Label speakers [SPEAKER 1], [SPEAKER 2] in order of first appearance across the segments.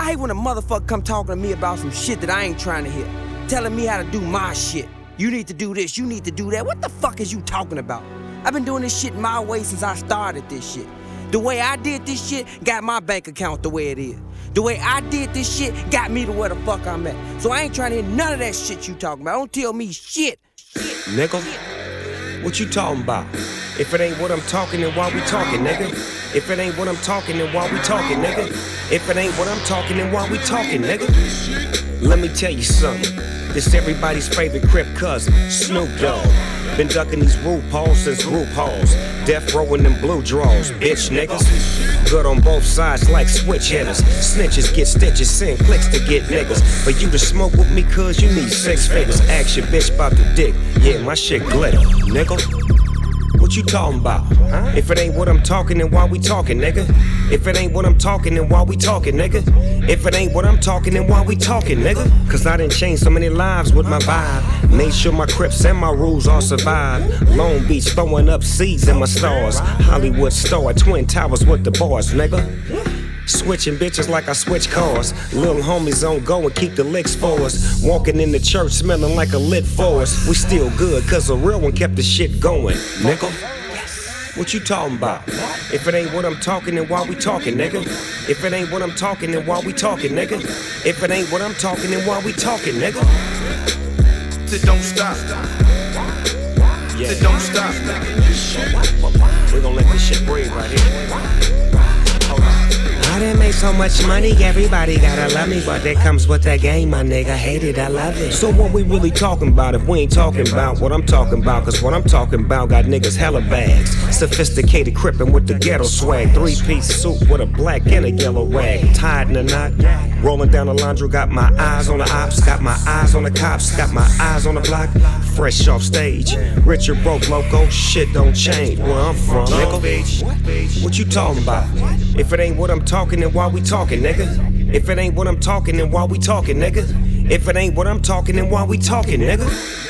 [SPEAKER 1] I hate when a motherfucker come talking to me about some shit that I ain't trying to hear. Telling me how to do my shit. You need to do this, you need to do that. What the fuck is you talking about? I've been doing this shit my way since I started this shit. The way I did this shit got my bank account the way it is. The way I did this shit got me to where the fuck I'm at. So I ain't trying to hear none of that shit you talking about. Don't tell me shit.
[SPEAKER 2] Nigga, what you talking about? If it ain't what I'm talking, then why we talking, nigga? If it ain't what I'm talking, then why we talking, nigga? If it ain't what I'm talking, then why we talking, nigga? Let me tell you something. This everybody's favorite Crip cousin, Snoop Dogg. Been ducking these RuPauls since RuPauls. Death row in them blue draws, bitch niggas. Good on both sides like switch hitters. Snitches get stitches, send clicks to get niggas. But you to smoke with me, cuz you need six figures. Your bitch about the dick. Yeah, my shit glitter, nigga. What you talking about? If it ain't what I'm talking, then why we talking, nigga? If it ain't what I'm talking, then why we talking, nigga? If it ain't what I'm talking, then why we talking, nigga? Cause I done changed so many lives with my vibe. Made sure my crips and my rules all survive. Long Beach throwing up seeds in my stars. Hollywood star, Twin Towers with the bars, nigga. Switching bitches like I switch cars. Little homies on go and keep the licks for us. Walking in the church smelling like a lit forest. We still good, cause a real one kept the shit going. Nigga. What you talking about? If it ain't what I'm talking, then why we talking, nigga? If it ain't what I'm talking, then why we talking, nigga? If it ain't what I'm talking, then why we talking, nigga?
[SPEAKER 3] It don't stop.
[SPEAKER 2] Yeah.
[SPEAKER 3] It don't stop.
[SPEAKER 2] We gon' let this shit breathe right here. I didn't make so much money, everybody gotta love me. But that comes with that game, my nigga. Hate it, I love it. So what we really talking about if we ain't talking about what I'm talking about? Cause what I'm talking about got niggas hella bags. Sophisticated crippin' with the ghetto swag. Three piece suit with a black and a yellow rag. Tied in a knot. Rolling down the laundry, got my eyes on the ops, got my eyes on the cops, got my eyes on the block. Fresh off stage. Richard broke loco, shit don't change where I'm from, nigga. What you talking about? If it ain't what I'm talking, then why we talking, nigga? If it ain't what I'm talking, then why we talking, nigga? If it ain't what I'm talking, then why we talking, nigga?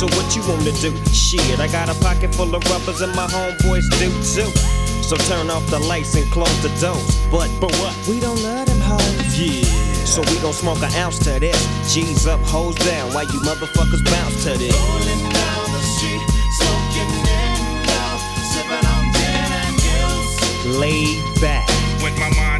[SPEAKER 4] So what you wanna do? Shit, I got a pocket full of rubbers and my homeboys do too. So turn off the lights and close the doors. But but what? We don't love them hoes. Yeah. So we gon' smoke an ounce to this. G's up, hoes down, while you motherfuckers bounce to this.
[SPEAKER 3] Rolling down the street, smoking in now, sipping on gin and gills.
[SPEAKER 4] Laid back,
[SPEAKER 5] With my mind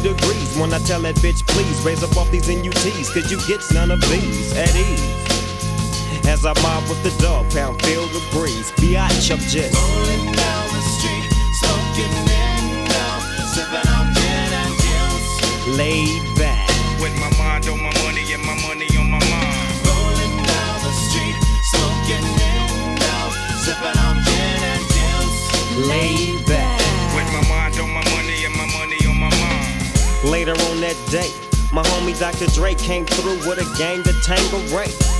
[SPEAKER 4] 80 degrees when I tell that bitch, please raise up off these NUTs, cause you get none of these at ease. As I mob with the dog pound, feel the breeze. Biatch, I'm just
[SPEAKER 3] Rolling down the street, smoking in sipping on gin and gills.
[SPEAKER 4] laid back,
[SPEAKER 5] With my mind on my money and my money on my mind.
[SPEAKER 3] Rolling down the street, smoking in now, sipping on gin and gills.
[SPEAKER 4] laid Later on that day, my homie Dr. Dre came through with a gang to Tango Ray.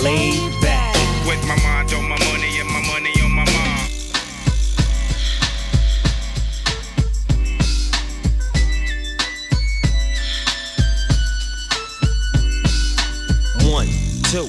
[SPEAKER 2] Laid back.
[SPEAKER 6] With my mind on my money and my money on my mind.
[SPEAKER 2] One, two,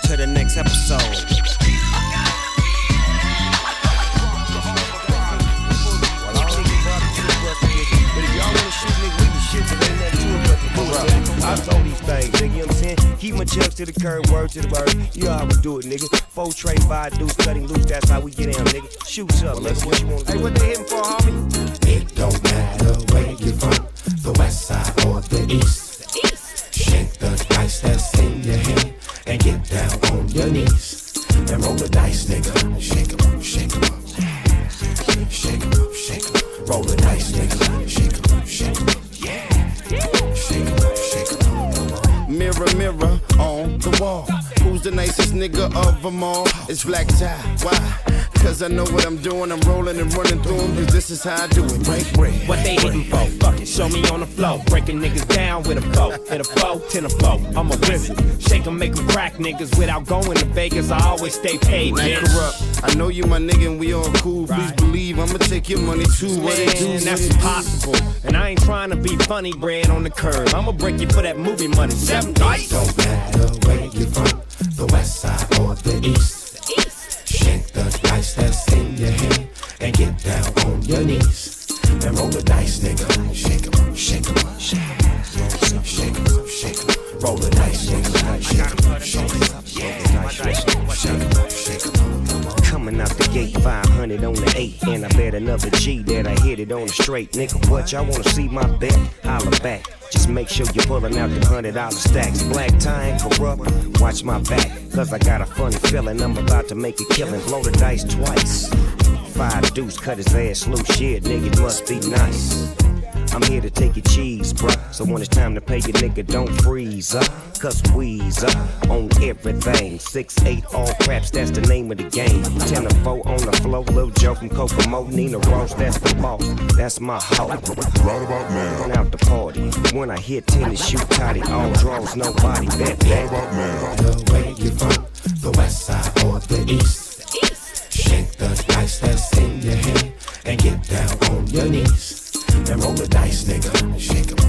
[SPEAKER 2] to the
[SPEAKER 7] curb, word to the bird. You know how we do it, nigga. Four tray, five deuce, cutting loose, that's how we get down, nigga. Shoot up, nigga. What you want to do? Hey, what they hitting for, homie?
[SPEAKER 8] It don't matter where you're from, the west side or the east.
[SPEAKER 9] It's Black Tie. Why? Cause I know what I'm doing. I'm rolling and running through them. Cause this is how I do it. Break bread.
[SPEAKER 7] What they hitting for? Fuck it, show me on the floor. Breaking niggas down with a foe. Hit a foe, ten a foe. I'm a wizard. Shake 'em, make 'em crack niggas. Without going to Vegas, I always stay paid,
[SPEAKER 9] Man,
[SPEAKER 7] bitch.
[SPEAKER 9] corrupt. I know you my nigga and we all cool. Please
[SPEAKER 7] Right.
[SPEAKER 9] believe I'ma take your money too. What it do?
[SPEAKER 7] That's impossible. And I ain't trying to be funny bread on the curb. I'ma break you for that movie money. Seven dice.
[SPEAKER 8] Don't matter where you're from, the west side or the east. Shake the in your hand and get down on your knees. And roll the dice, nigga. Shake 'em up, shake 'em up. Shake 'em shake 'em up, shake 'em up. Roll the dice, nigga. Shake 'em shake 'em. Shake 'em shake 'em.
[SPEAKER 7] Coming out the gate, 500 on the 8. And I bet another G that I hit it on the straight. Nigga, what y'all wanna see my bet? Holla back. Just make sure you're pulling out the hundred dollar stacks. Black tie corrupt, watch my back. Cause I got a funny feeling I'm about to make a killing. Blow the dice twice. Five deuce, cut his ass loose. Shit, nigga, must be nice. I'm here to take your cheese, bruh. So when it's time to pay your nigga, don't freeze up. Cause we's up on everything. Six, eight, all craps, that's the name of the game. Ten to four on the floor, Lil Joe from Kokomo, Nina Ross, that's the boss. That's my hoe. Right about now. Out the party. When I hit tennis, shoot tighty, all draws, nobody. Bet that.
[SPEAKER 8] The way you're from, the west side or the east. Shake the dice that's in your hand and get down on your knees. And roll the dice, nigga. Shake 'em up, shake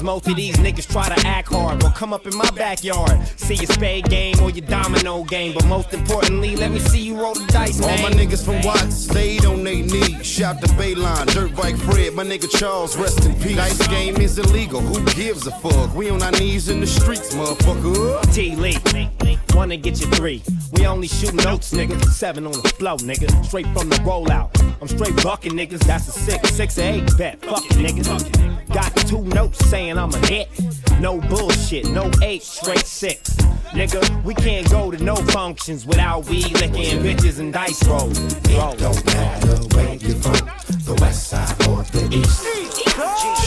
[SPEAKER 7] Cause most of these niggas try to act hard. Well, come up in my backyard. See your spade game or your domino game. But most importantly, let me see you roll the dice,
[SPEAKER 9] All
[SPEAKER 7] man.
[SPEAKER 9] my niggas from Watts stayed on they knees. Shout to Bayline, Dirt Bike Fred, my nigga Charles, rest in peace. Dice game is illegal, who gives a fuck? We on our knees in the streets, motherfucker.
[SPEAKER 7] T Lee. Wanna get you three. We only shoot notes, nigga. Seven on the flow, nigga. Straight from the rollout. I'm straight bucking niggas. That's a six, six or eight bet. Fuck it, niggas. Got two notes saying I'm a hit. No bullshit, no eight, straight six. Nigga, we can't go to no functions without weed licking bitches and dice rolls. Roll.
[SPEAKER 8] Don't matter where you're from, the west side or the east.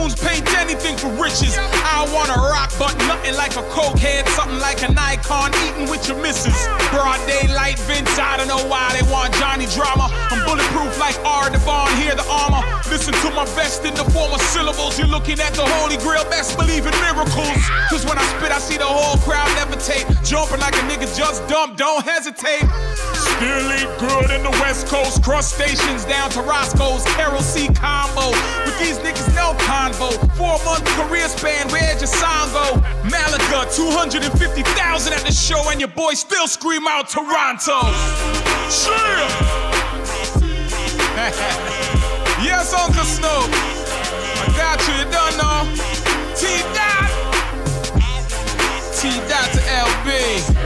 [SPEAKER 10] Paint anything for riches. I wanna rock, but nothing like a cokehead, something like an icon eating with your missus. Broad daylight, Vince. I don't know why they want Johnny drama. I'm bulletproof like R. Devon. Hear the armor. Listen to my vest in the form of syllables. You're looking at the Holy Grail. Best believe in miracles. Cause when I spit, I see the whole crowd levitate. Jumping like a nigga just dumped. Don't hesitate. Still eat good in the West Coast. Crustaceans down to Roscoe's. Carol C combo. With these niggas, no convo. Four month career span. Where'd your song go? Malaga, 250,000 at the show, and your boy still scream out Toronto. Sure. yes, Uncle Snoop. I got you, you done know. T dot. T dot to LB.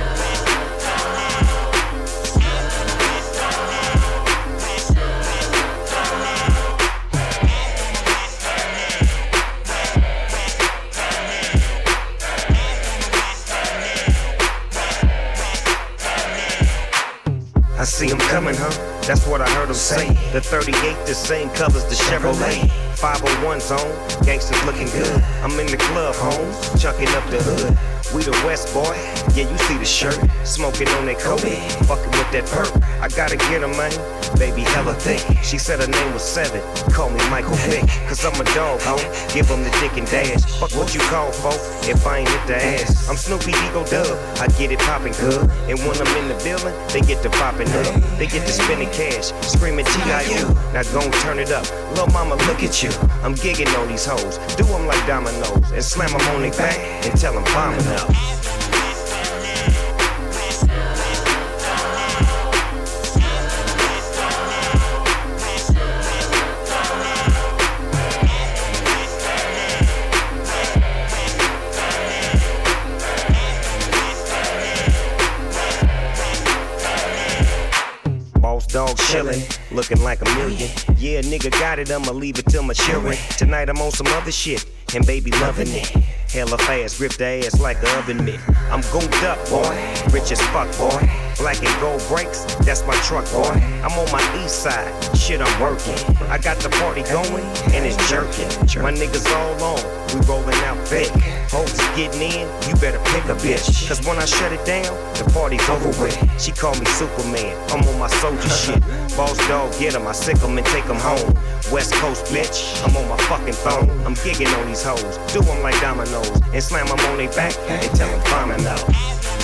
[SPEAKER 2] I see him coming, huh? That's what I heard him say. The 38, the same colors, the Chevrolet. 501 zone, gangsters looking good. I'm in the club, homes, chucking up the hood. We the West boy, yeah, you see the shirt. Smoking on that coke, fucking with that perk. I gotta get her, man, baby, hella thick. She said her name was Seven, call me Michael Vick. Cause I'm a dog, ho. Give him the dick and dash. Fuck what you call, folk, if I ain't hit the ass. I'm Snoopy Ego Dub, I get it poppin' good. And when I'm in the building, they get to poppin' up. They get to spending cash, screaming T.I.U. Now gon' turn it up. Lil' mama, look at you. I'm gigging on these hoes. Do them like dominoes and slam them on their back and tell them bombing up. Boss chillin', looking like a million. Yeah, nigga got it, I'ma leave it till maturing. Tonight I'm on some other shit, and baby loving it. Hella fast, grip the ass like a oven mitt. I'm gooped up, boy, rich as fuck, boy. Black and gold brakes, that's my truck, boy. I'm on my east side, shit, I'm working. I got the party going, and it's jerking. My niggas all on, we rolling out big. Hoes getting in, you better pick a bitch. Cause when I shut it down, the party's over with. She called me Superman, I'm on my soldier shit. Boss dog, get get 'em, I sick 'em and take 'em home. West Coast bitch, I'm on my fucking phone. I'm gigging on these hoes, do 'em like dominoes, and slam slam 'em on their back and tell 'em bombing out.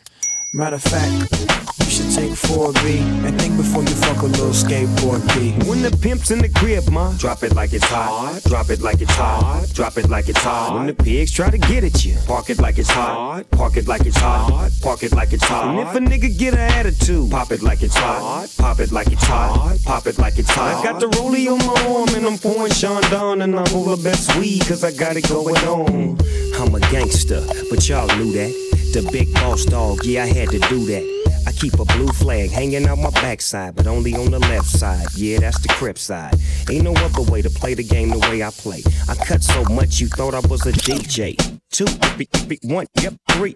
[SPEAKER 11] Matter of fact, you should take 4B and think before you fuck a little Skateboard P.
[SPEAKER 2] When the pimp's in the crib, ma, drop it like it's hot. Drop it like it's hot. Drop it like it's hot. When the pigs try to get at you, park it like it's hot. Park it like it's hot. Park it like it's hot. And if a nigga get an attitude, pop it like it's hot. Pop it like it's hot. Pop it like it's hot. I got the rollie on my arm and I'm pouring Chandon and I'm all the best weed cause I got it going on. I'm a gangster, but y'all knew that. The big boss dog, yeah, I had to do that. I keep a blue flag hanging out my backside, but only on the left side. Yeah, that's the crip side. Ain't no other way to play the game the way I play. I cut so much you thought I was a DJ. Two, three, one, yep, three.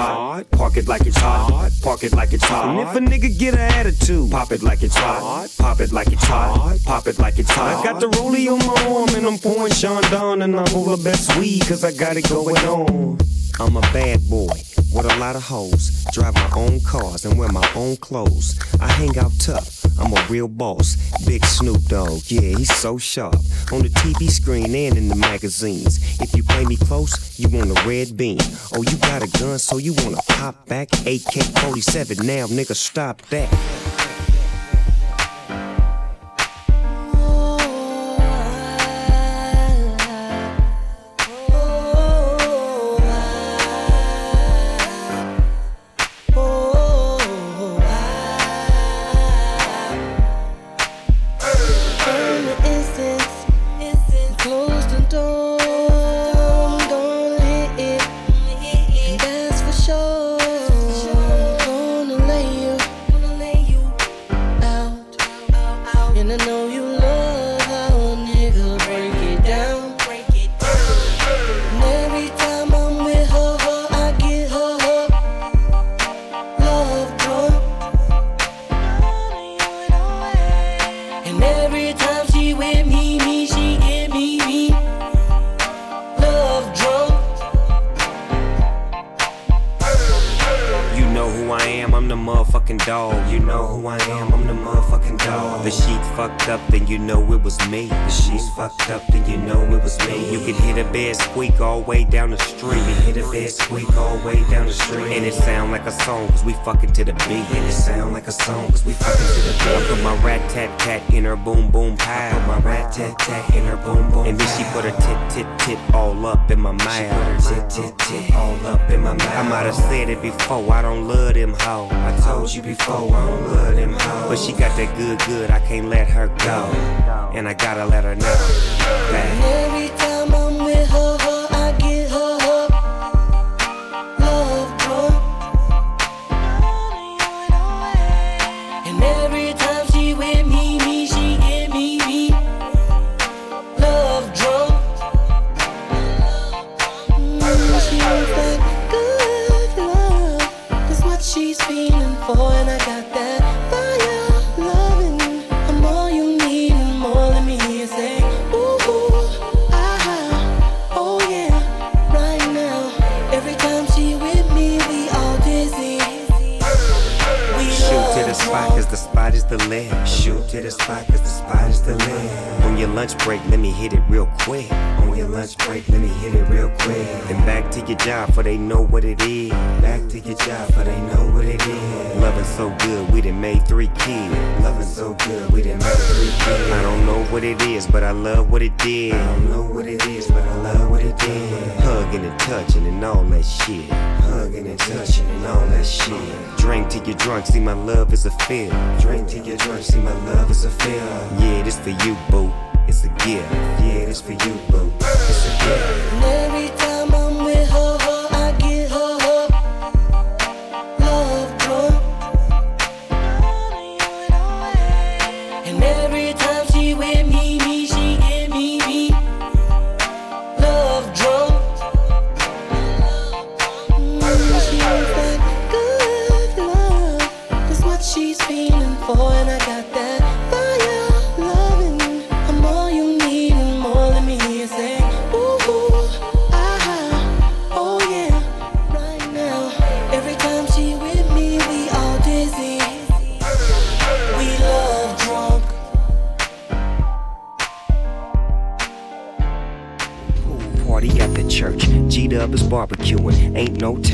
[SPEAKER 2] Park it like it's hot. Park it like it's hot. And if a nigga get an attitude, pop it like it's hot. Pop it like it's hot. Pop it like it's hot. I got the rollie on my arm and I'm pouring Chandon and I'm all the best weed cause I got it going on. I'm a bad boy with a lot of hoes. Drive my own cars and wear my own clothes. I hang out tough. I'm a real boss. Big Snoop Dogg, yeah, he's so sharp. On the TV screen and in the magazines. If you play me close, you want a red beam. Oh, you got a gun, so you wanna pop back? AK 47 now, nigga, stop that.
[SPEAKER 12] For
[SPEAKER 2] they know what it is. Back to your job, for they know what it is. Loving so good, we done made three kids. Loving so good, we done made three kids. I don't know what it is, but I love what it did. I don't know what it is, but I love what it did. Hugging and touching and all that shit. Hugging and touching and all that shit. Drink till you're drunk, see my love is a feel. Drink till you're drunk, see my love is a feel. Yeah, this for you, boo. It's a gift. Yeah, this for you, boo. It's a gift.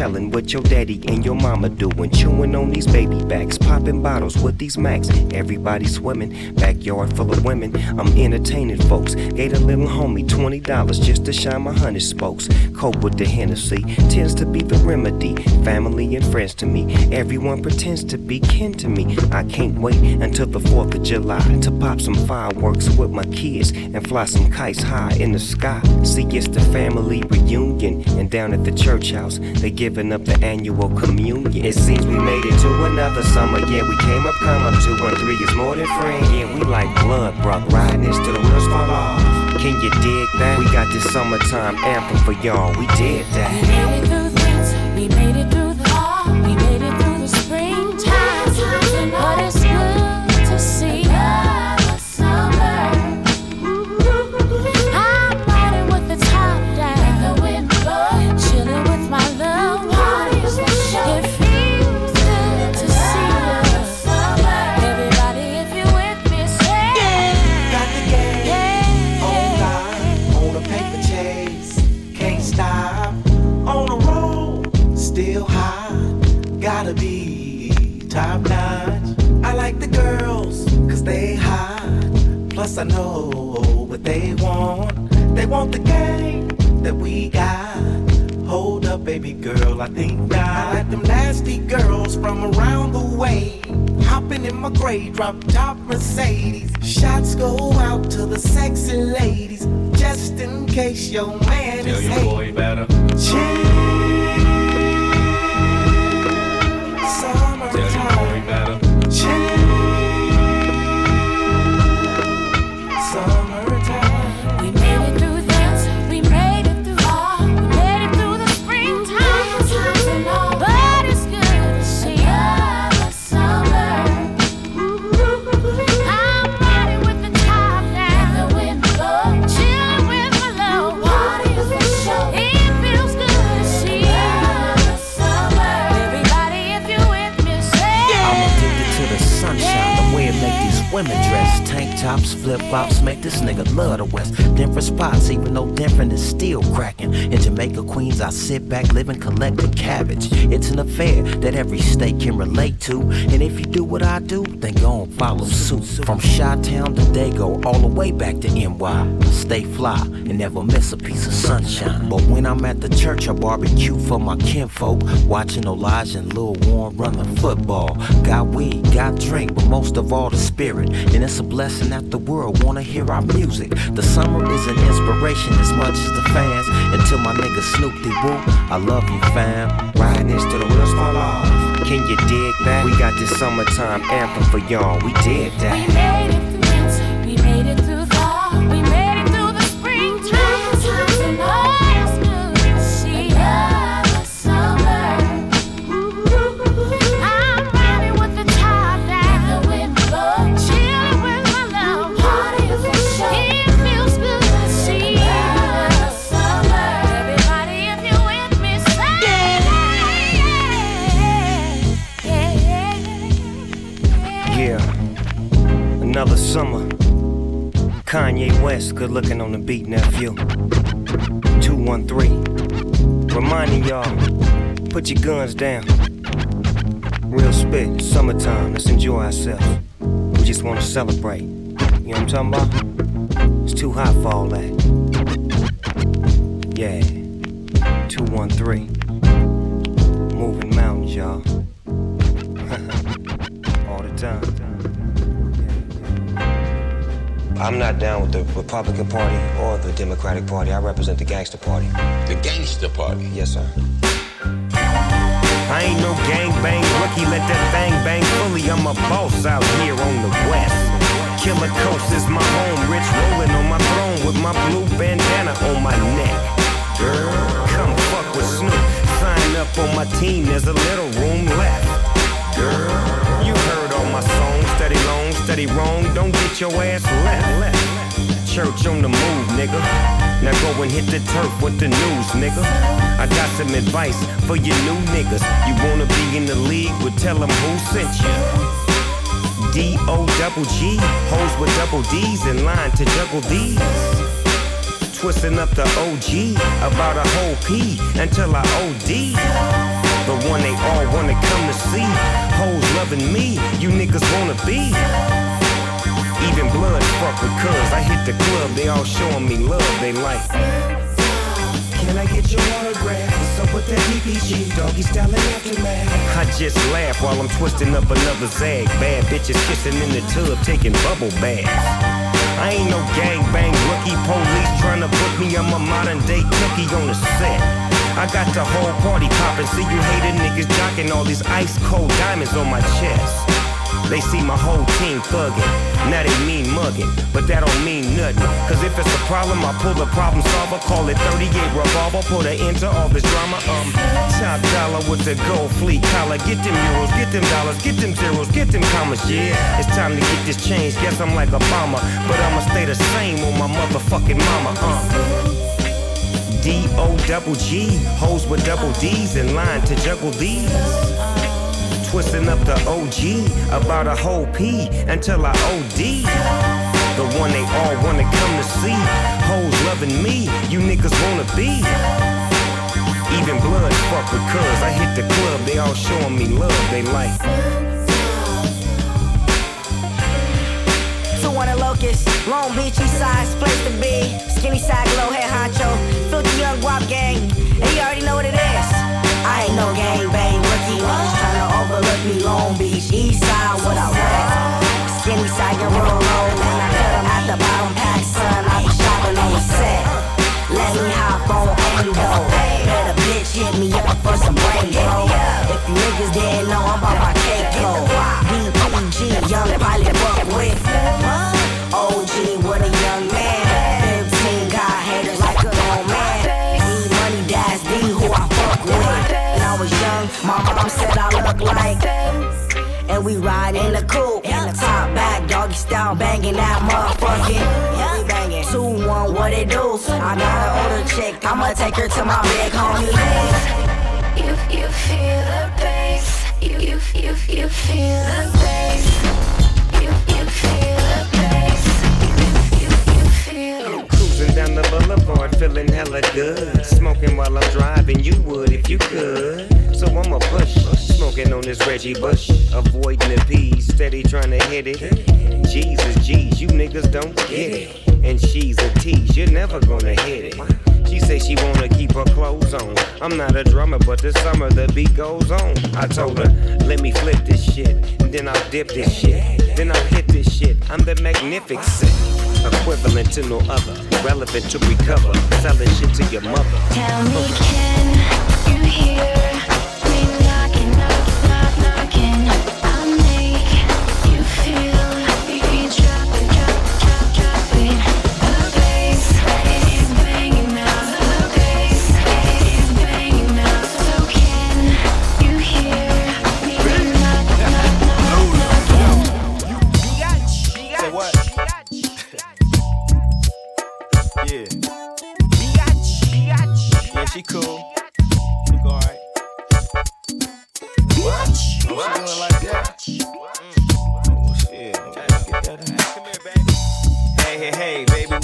[SPEAKER 2] Telling what your daddy and your mama doing. Chewing on these baby backs, popping bottles with these max. Everybody swimming, backyard full of women. I'm entertaining folks. Gave a little homie $20 just to shine my honey spokes. Cope with the Hennessy tends to be the remedy. Family and friends to me. Everyone pretends to be kin to me. I can't wait until the 4th of July to pop some fireworks with my kids and fly some kites high in the sky. See, it's the family reunion, and down at the church house, they giving up the annual communion. It seems we made it to another summer. Yeah, we came up, come up. Two and three is more than friend. Yeah, we like blood, bruh. Riding this till the wheels fall off. Can you dig that? We got this summertime anthem for y'all. We did that.
[SPEAKER 4] Top
[SPEAKER 8] notch. I like the girls, cause they hot. Plus, I know what they want. They want the game that we got. Hold up, baby girl, I think not. I like them nasty girls from around the way. Hopping in my gray drop top Mercedes. Shots go out to the sexy ladies. Just in case your man
[SPEAKER 13] Tell
[SPEAKER 8] is
[SPEAKER 13] your
[SPEAKER 8] hating.
[SPEAKER 13] boy better.
[SPEAKER 14] Tops, flip flops, make this nigga love the West. Different spots, even though different is still cracking. In Jamaica, Queens, I sit back, living, collecting cabbage. It's an affair that every state can relate to. And if you do what I do, then go and follow suit. From Chi Town to Dago, all the way back to NY. Stay fly and never miss a piece of sunshine. But when I'm at the church, I barbecue for my kinfolk. Watching Elijah and Lil Warren running football. Got weed, got drink, but most of all the spirit. And it's a blessing that the world wanna hear our music. The summer is an inspiration as much as the fans. Until my nigga Snoop D Woo, I love you, fam.
[SPEAKER 2] Riding this till the wheels fall off. Can you dig that? We got this summertime anthem for y'all. We did
[SPEAKER 4] We
[SPEAKER 2] that.
[SPEAKER 4] made it
[SPEAKER 2] Another summer. Kanye West, good looking on the beat, nephew. 213. Reminding y'all, put your guns down. Real spit, summertime, let's enjoy ourselves. We just wanna celebrate. You know what I'm talking about? It's too hot for all that. Yeah. 213. Moving mountains, y'all. All the time. I'm not down with the Republican Party or the Democratic Party. I represent the Gangster Party. The Gangster Party? Yes, sir. I ain't no gang bang rookie, let that bang bang fully. I'm a boss out here on the west. Killer Coast is my home, rich rolling on my throne with my blue bandana on my neck. Girl, come fuck with Snoop. Sign up on my team, there's a little room left. Girl, you heard all my songs, steady long, steady wrong. Don't get your ass left. Church on the move, nigga. Now go and hit the turf with the news, nigga. I got some advice for you new niggas. You wanna be in the league? Well, tell them who sent you. D O double G, hoes with double D's in line to juggle these. Twisting up the OG about a whole P until I OD. The one they all wanna come to see. Hoes loving me, you niggas wanna be. Even blood fuck with cuz I hit the club, they all showing me love, they like. Can I get your autograph? What's up with that DPG? Doggy style and aftermath. I just laugh while I'm twisting up another zag. Bad bitches kissing in the tub, taking bubble baths. I ain't no gang bang rookie police trying to book me. I'm a modern day cookie on the set. I got the whole party poppin', see you hating niggas jockin' all these ice cold diamonds on my chest. They see my whole team thuggin', now they mean muggin', but that don't mean nothing. Cause if it's a problem, I pull the problem solver, call it 38 revolver, put an end to all this drama. Um, top dollar with the gold fleet collar, get them euros, get them dollars, get them zeros, get them commas, yeah. It's time to get this change, guess I'm like Obama, but I'ma stay the same on my motherfucking mama, uh. D O double G, hoes with double D's in line to juggle these. Twisting up the OG about a whole P until I OD. The one they all wanna come to see. Hoes loving me, you niggas wanna be. Even blood fuck with cuz I hit the club, they all showing me love, they like.
[SPEAKER 15] On Long Beach, east side's place to be. Skinny side, glow head honcho, filthy young guap gang, and you already know what it is. I ain't no gang bang rookie, niggas tryna overlook me. Long Beach, east side, what I rap. Skinny side, get roll low, and I cut 'em at the bottom pack, son. I be shopping on the set. Let me hop on Endo. A bitch hit me up for some brain bro. If you niggas didn't know, I'm about my cake flow. DPG, young pilot, fuck with. What a young man. 15 got haters like a man. D money, that's who I fuck with. When I was young, my mom said I look like. And we ride in the coupe, in the top back, doggy style, banging that motherfucking. We banging. Two one, what it do? I got an older chick, I'ma take her to my big homie.
[SPEAKER 16] You, you feel the bass. You, you, you, you feel the bass. You, you feel
[SPEAKER 2] Cruising down the boulevard, feeling hella good. Smoking while I'm driving, you would if you could. So I'ma push, smoking on this Reggie Bush. Avoiding the P's, steady trying to hit it. Jesus, G's, you niggas don't get it. And she's a tease, you're never gonna hit it. She say she wanna keep her clothes on. I'm not a drummer, but this summer the beat goes on. I told her, let me flip this shit, and then I'll dip this shit, then I'll hit this shit. I'm the magnificent, equivalent to no other, relevant to recover, selling shit to your mother.
[SPEAKER 16] Tell me, can you hear me knocking, knock, knock, knocking? I'll make you feel your drop it, drop, drop, drop it. The bass is banging now. The bass is banging now. So can you hear me knock, knock, knock, knocking?
[SPEAKER 6] Say what? Yeah. Yeah, she cool.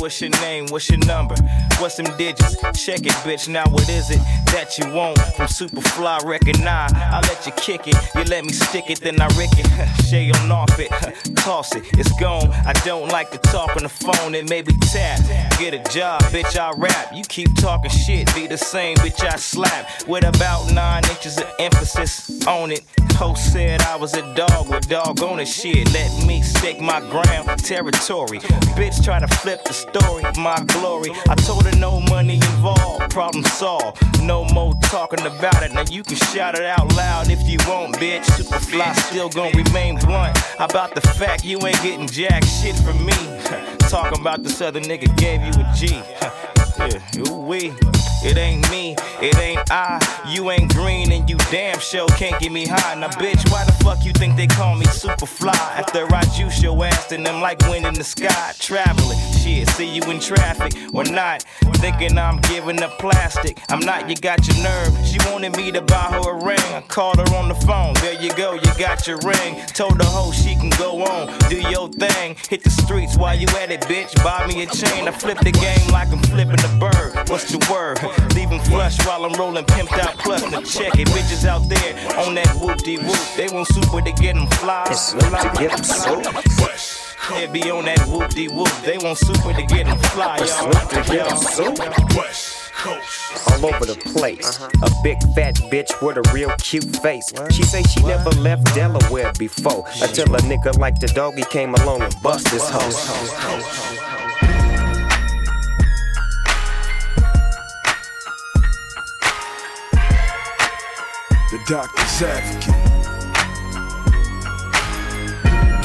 [SPEAKER 6] What's your name? What's your number? What's them digits? Check it, bitch. Now what is it that you want from Superfly? Recognize. I let you kick it. You let me stick it, then I rick it. Shay on off it. Toss it. It's gone. I don't like to talk on the phone. It may be tap. Get a job, bitch. I rap. You keep talking shit. Be the same, bitch. I slap. With about nine inches of emphasis on it. Host said I was a dog with dog on the shit. Let me stake my ground territory. Bitch try to flip the story, my glory. I told her no money involved, problem solved. No more talking about it. Now you can shout it out loud if you want, bitch. Superfly still gonna remain blunt about the fact you ain't getting jack shit from me. Talking about this other nigga gave you a G. Ooh wee. It ain't me, it ain't I. You ain't green and you damn sure can't get me high. Now, bitch, why the fuck you think they call me super fly? After I juice your ass, and I'm like wind in the sky. Traveling, shit, see you in traffic or not. Thinking I'm giving up plastic. I'm not, you got your nerve. She wanted me to buy her a ring. I called her on the phone. There you go, you got your ring. Told the hoe she can go on, do your thing. Hit the streets while you at it, bitch. Buy me a chain. I flip the game like I'm flipping the bird. What's the word? Leaving flush while I'm rolling pimped out plus. Now check it, bitches out there on that whoop de whoop. They want super to get them fly.
[SPEAKER 2] to get 'em so.
[SPEAKER 6] They be on that whoop de whoop. They want super to get them fly, y'all.
[SPEAKER 2] to get 'em so. All over the place. A big fat bitch with a real cute face. She say she never left Delaware before. Until a nigga like the doggy came along and bust his hoe.
[SPEAKER 17] The doctor's advocate.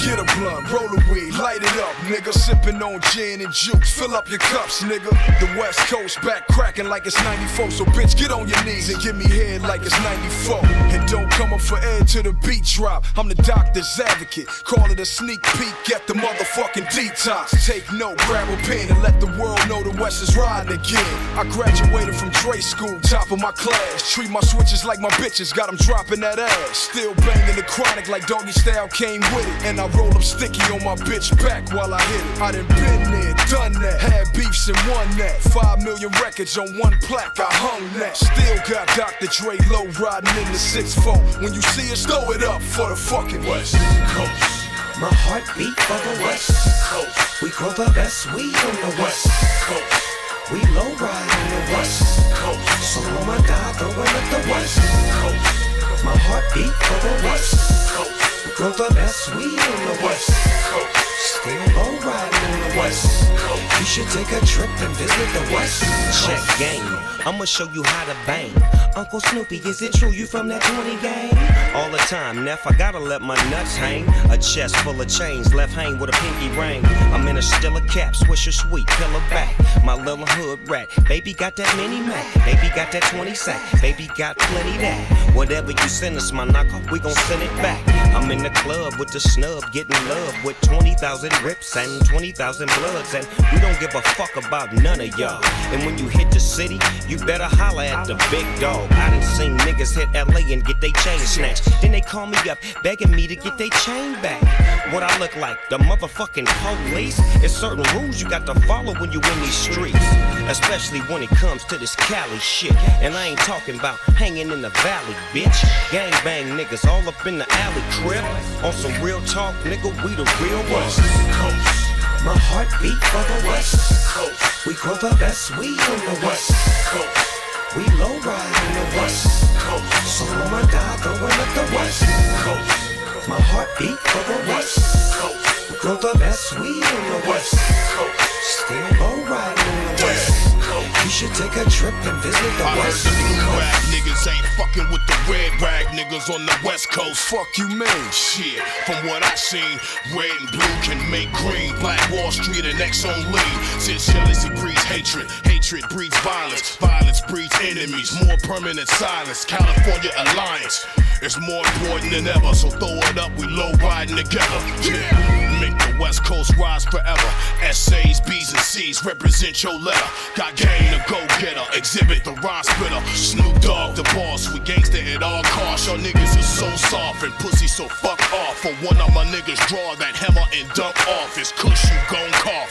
[SPEAKER 17] Get a blunt, roll a weed, light it up, nigga. Sipping on gin and juice, fill up your cups, nigga. The West Coast back cracking like it's 94, so bitch, get on your knees and give me head like it's 94. And don't come up for air to the beat drop. I'm the doctor's advocate, call it a sneak peek at the motherfucking detox. Take note, grab a pen and let the world know the West is riding again. I graduated from Dre school, top of my class. Treat my switches like my bitches, got them dropping that ass. Still banging the chronic like doggy style came with it. And I roll up sticky on my bitch back while I hit it. I done been there, done that. Had beefs and won that. Five million records on one plaque, I hung that. Still got Dr. Dre low riding in the 6-4. When you see us, throw it up for the fucking West Coast.
[SPEAKER 8] My heartbeat for the West Coast. We grow the best weed on the West Coast. We low ride on the West Coast. So oh my God, throwing up the West Coast. My heartbeat for the West Coast. We grow the best weed on the West Coast. Still low riding on the West Coast. You should take a trip and visit the West
[SPEAKER 2] Check
[SPEAKER 8] Coast.
[SPEAKER 2] game. I'ma show you how to bang. Uncle Snoopy, is it true you from that 20 gang? All the time, Neff, I gotta let my nuts hang. A chest full of chains, left hang with a pinky ring. I'm in a stiller cap, swisher sweet, pillow back. My little hood rat. Baby got that mini Mac. Baby got that 20 sack. Baby got plenty that. Whatever you send us, my knocker, we gon' send it back. I'm in the club with the snub, getting love with 20,000 Crips and 20,000 bloods. And we don't give a fuck about none of y'all. And when you hit the city, you better holler at the big dog. I done seen niggas hit LA and get they chain snatched. Then they call me up, begging me to get they chain back. What I look like, the motherfucking police? It's certain rules you got to follow when you in these streets. Especially when it comes to this Cali shit. And I ain't talking about hanging in the valley, bitch. Gang bang niggas all up in the alley crib. On some real talk, nigga, we the real ones.
[SPEAKER 8] Coast. My heartbeat for the West Coast. We grow the best weed on the West Coast. We low ride on the West Coast. So oh my God, throwing up the West Coast. My heartbeat for the West Coast. We grow the best weed on the West Coast. Still low ride You should take a trip and visit the
[SPEAKER 18] I heard
[SPEAKER 8] West
[SPEAKER 18] the blue
[SPEAKER 8] Coast.
[SPEAKER 18] rag niggas ain't fucking with the red rag niggas on the west coast.
[SPEAKER 17] Fuck you, man.
[SPEAKER 18] Shit, from what I seen, red and blue can make green. Black Wall Street and Exxon on lean. Since jealousy breeds hatred, hatred breeds violence, violence breeds enemies. More permanent silence. California alliance is more important than ever. So throw it up, we low riding together. Yeah, West Coast rise forever. Essays, B's and C's represent your letter. Got game to go getter, exhibit the rhyme spitter. Snoop Dogg, the boss, we gangsta at all costs. Y'all niggas is so soft and pussy so fuck off. For one of my niggas draw that hammer and dunk off. It's kush you gon' cough.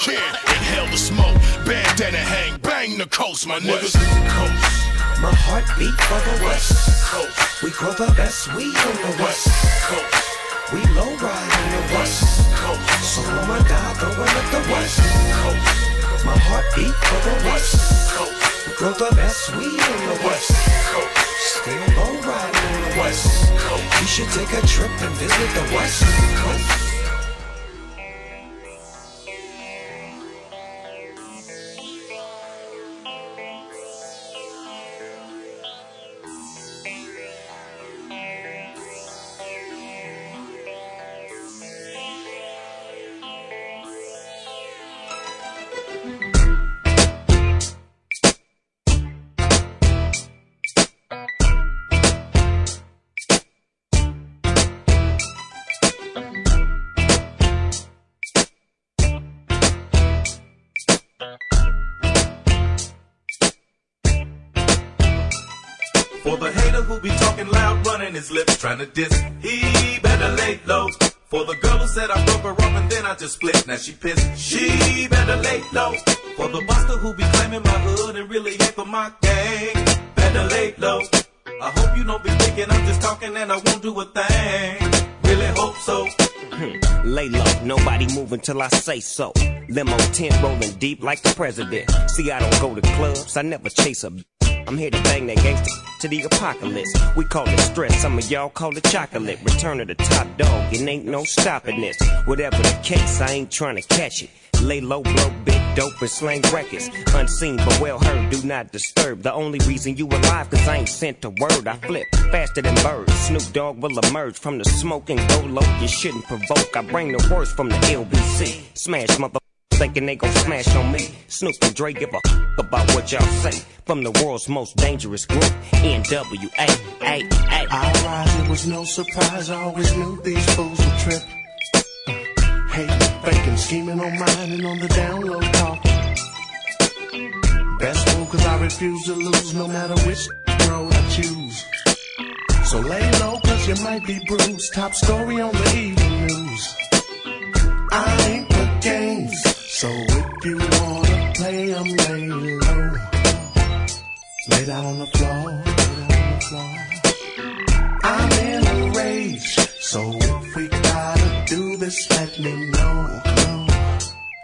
[SPEAKER 19] can. Inhale the smoke, bandana hang, bang the coast, my niggas. West Coast.
[SPEAKER 8] My heartbeat for the West Coast. We grow the best weed on the West Coast. We low ride on the West Coast. So I'ma die going up the West Coast. My heartbeat for the West Coast. Grow the best weed on the West Coast. Still low ride on the West Coast. You should take a trip and visit the West Coast.
[SPEAKER 3] Just split, now she pissed, she better lay low. For the buster who be claiming my hood and really ain't for my gang, better lay low. I hope you don't be thinking I'm just talking and I won't do a thing. Really hope so.
[SPEAKER 2] Hmm. Lay low, nobody moving till I say so. Limo tent rolling deep like the president. See, I don't go to clubs, I never chase a. I'm here to bang that gangster to the apocalypse. We call it stress, some of y'all call it chocolate. Return of the top dog, it ain't no stopping this. Whatever the case, I ain't trying to catch it. Lay low, blow big dope and slang records. Unseen but well heard, do not disturb. The only reason you alive, cause I ain't sent a word. I flip faster than birds. Snoop Dogg will emerge from the smoke and go low. You shouldn't provoke. I bring the worst from the LBC. Smash mother. Thinking they gon' smash on me. Snoop and Dre give a f- about what y'all say. From the world's most dangerous group, NWA.
[SPEAKER 8] I rise, it was no surprise. I always knew these fools would trip. Hate, faking, scheming on mine and on the download talk. Best move, cause I refuse to lose no matter which road I choose. So lay low, cause you might be bruised. Top story on the evening news. I ain't. So if you wanna play, I'm lay low. Lay down on the floor, lay down on the floor. I'm in a rage. So if we gotta do this, let me know.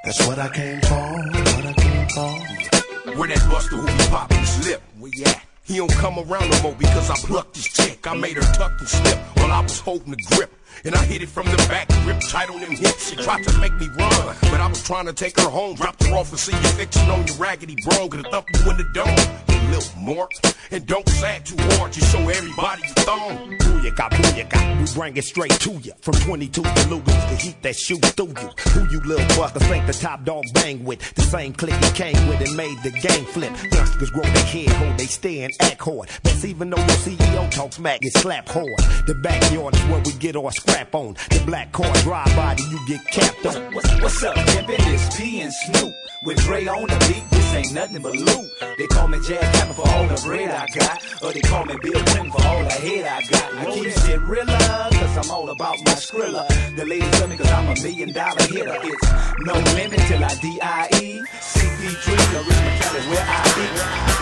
[SPEAKER 8] That's what I came for, what I came for.
[SPEAKER 20] Where that buster who be popping his lip? Where at? He don't come around no more because I plucked his chick. I made her tuck and slip while I was holding the grip. And I hit it from the back, grip tight on them hips. She tried to make me run, but I was trying to take her home. Dropped her off and see you fixing on your raggedy bro. Gonna thump you in the dome, you little mark. And don't sag too hard, just show everybody your thumb.
[SPEAKER 7] Booyaka, booyaka, we bring it straight to you. From 22 to Lugans, the heat that shoot through you. Who you little busters think the top dog bang with? The same clique he came with and made the game flip. Youngsters grow their head, hold they stay and act hard. Best even though your CEO talks smack, get slapped hard. The backyard is where we get our scrap on. The black car drive body, you get capped on.
[SPEAKER 3] What's, what's up, pimpin'? It's P and Snoop. With Dre on the beat, this ain't nothing but loot. They call me Jazz Capper for all the bread I got. Or they call me Bill Clinton for all the head I got. I keep shit realer, cause I'm all about my skrilla. The ladies love me cause I'm a million dollar hitter. It's no limit till I D-I-E. CP3, the Rich McCall is where I be.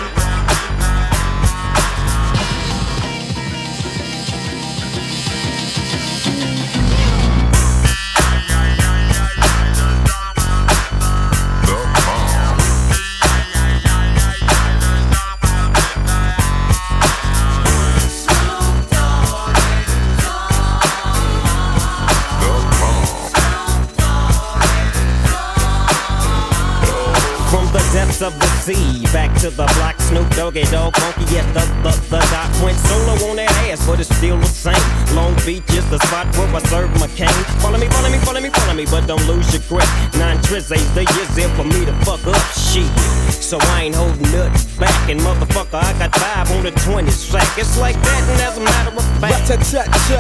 [SPEAKER 2] Depths of the sea, back to the block, Snoop Doggy Dogg, funky, yes, the, the, the doc went solo on that ass, but it's still the same. Long Beach is the spot where I serve my cane. Follow me, follow me, follow me, follow me, but don't lose your grip. Nine trizzies, the years there for me to fuck up shit. So I ain't holding nothing back, and motherfucker, I got five on the 20 sack. It's like that, and as a matter of fact,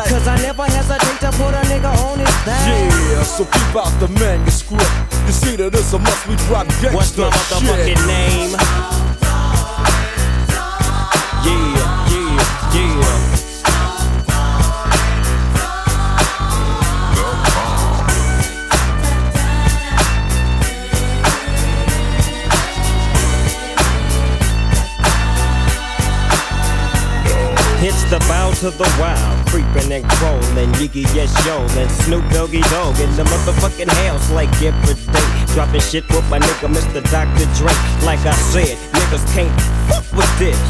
[SPEAKER 2] cause I never hesitate to put a nigga on his back.
[SPEAKER 21] Yeah, so keep out the manuscript. You see that it's a must we drop gangsta
[SPEAKER 2] What's my motherfucking name? Yeah. It's the bow to the wow creeping and crawling, Yiggy yes yo, and Snoop Doggy Dogg in the motherfucking house like every day. Dropping shit with my nigga Mr. Dr. Dre. Like I said, niggas can't fuck with this.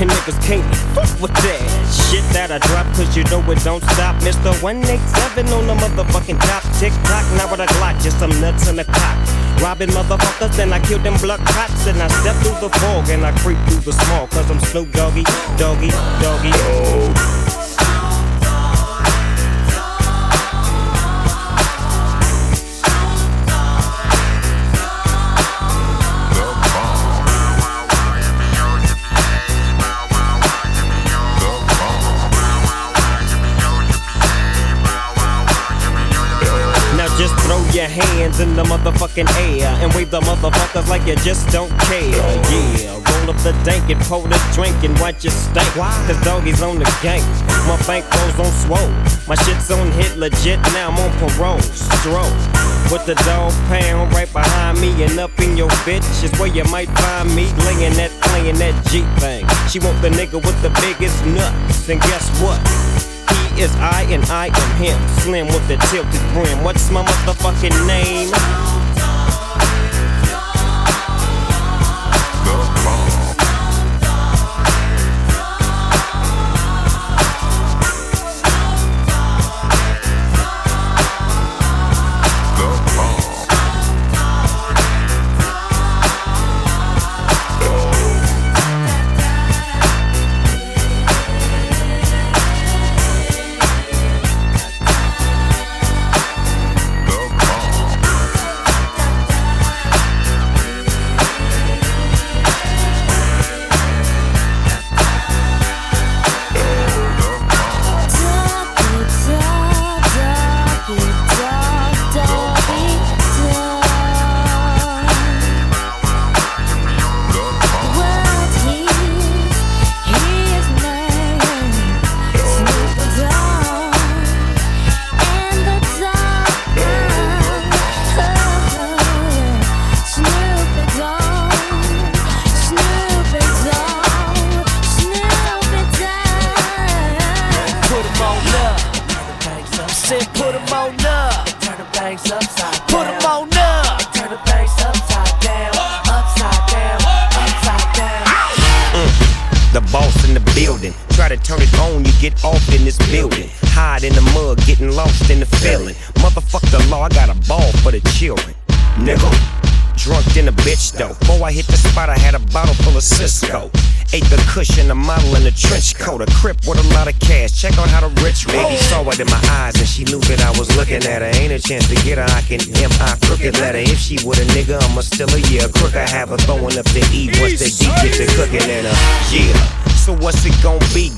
[SPEAKER 2] And niggas can't fuck with that shit that I drop, cause you know it don't stop. Mr. 187 on the motherfucking top. Tick tock, now with a Glock, just some nuts in the cock. Robbing motherfuckers, then I kill them blood cops. And I step through the fog and I creep through the small, cause I'm Snoop Doggy, Doggy, Doggy. Oh. Throw your hands in the motherfucking air and wave the motherfuckers like you just don't care. Yeah, roll up the dank and pour the drink and watch you stink. Cause doggies on the gang. My bank rolls on swole. My shit's on hit legit, now I'm on parole. Stroll. With the dog pound right behind me and up in your bitch is where you might find me laying that, playing that G thing. She want the nigga with the biggest nuts, and guess what? Is I and I am him. Slim with the tilted brim. What's my motherfucking name?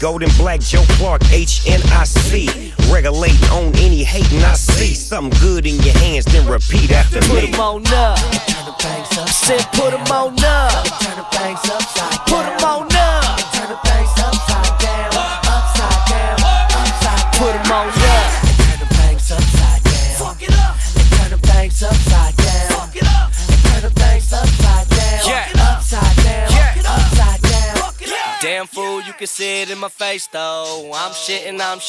[SPEAKER 22] Golden Black Joe Clark, HNIC.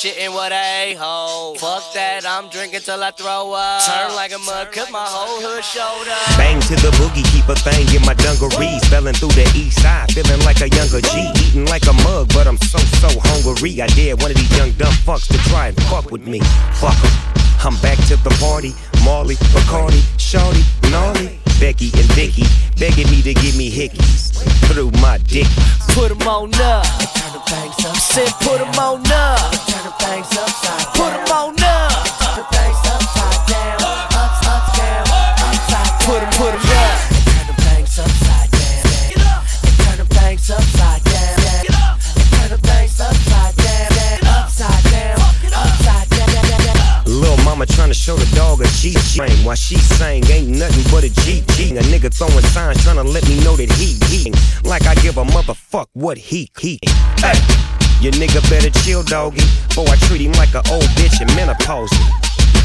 [SPEAKER 6] Shitting, what a ho. Fuck that, I'm drinking till I throw up. Turn like a mud, cause my whole hood showed up.
[SPEAKER 22] Bang to the boogie, keep a thing in my dungarees. Spelling through the east side, feeling like a younger G. Eating like a mug, but I'm so, so hungry. I dare one of these young dumb fucks to try and fuck with me. Fuck 'em. I'm back to the party. Marley, Bacardi, Shorty, Gnarly, Becky, and Vicky begging me to give me hickeys through my dick.
[SPEAKER 23] Put 'em on up. Turn the banks up. Said put 'em on up. Turn the banks upside Put 'em on up. Turn the banks
[SPEAKER 22] tryna show the dog a G train while she sang ain't nothing but a GG. A nigga throwing signs tryna let me know that he he like I give a motherfuck what he he. Hey, your nigga better chill, doggy, or I treat him like a old bitch in menopause.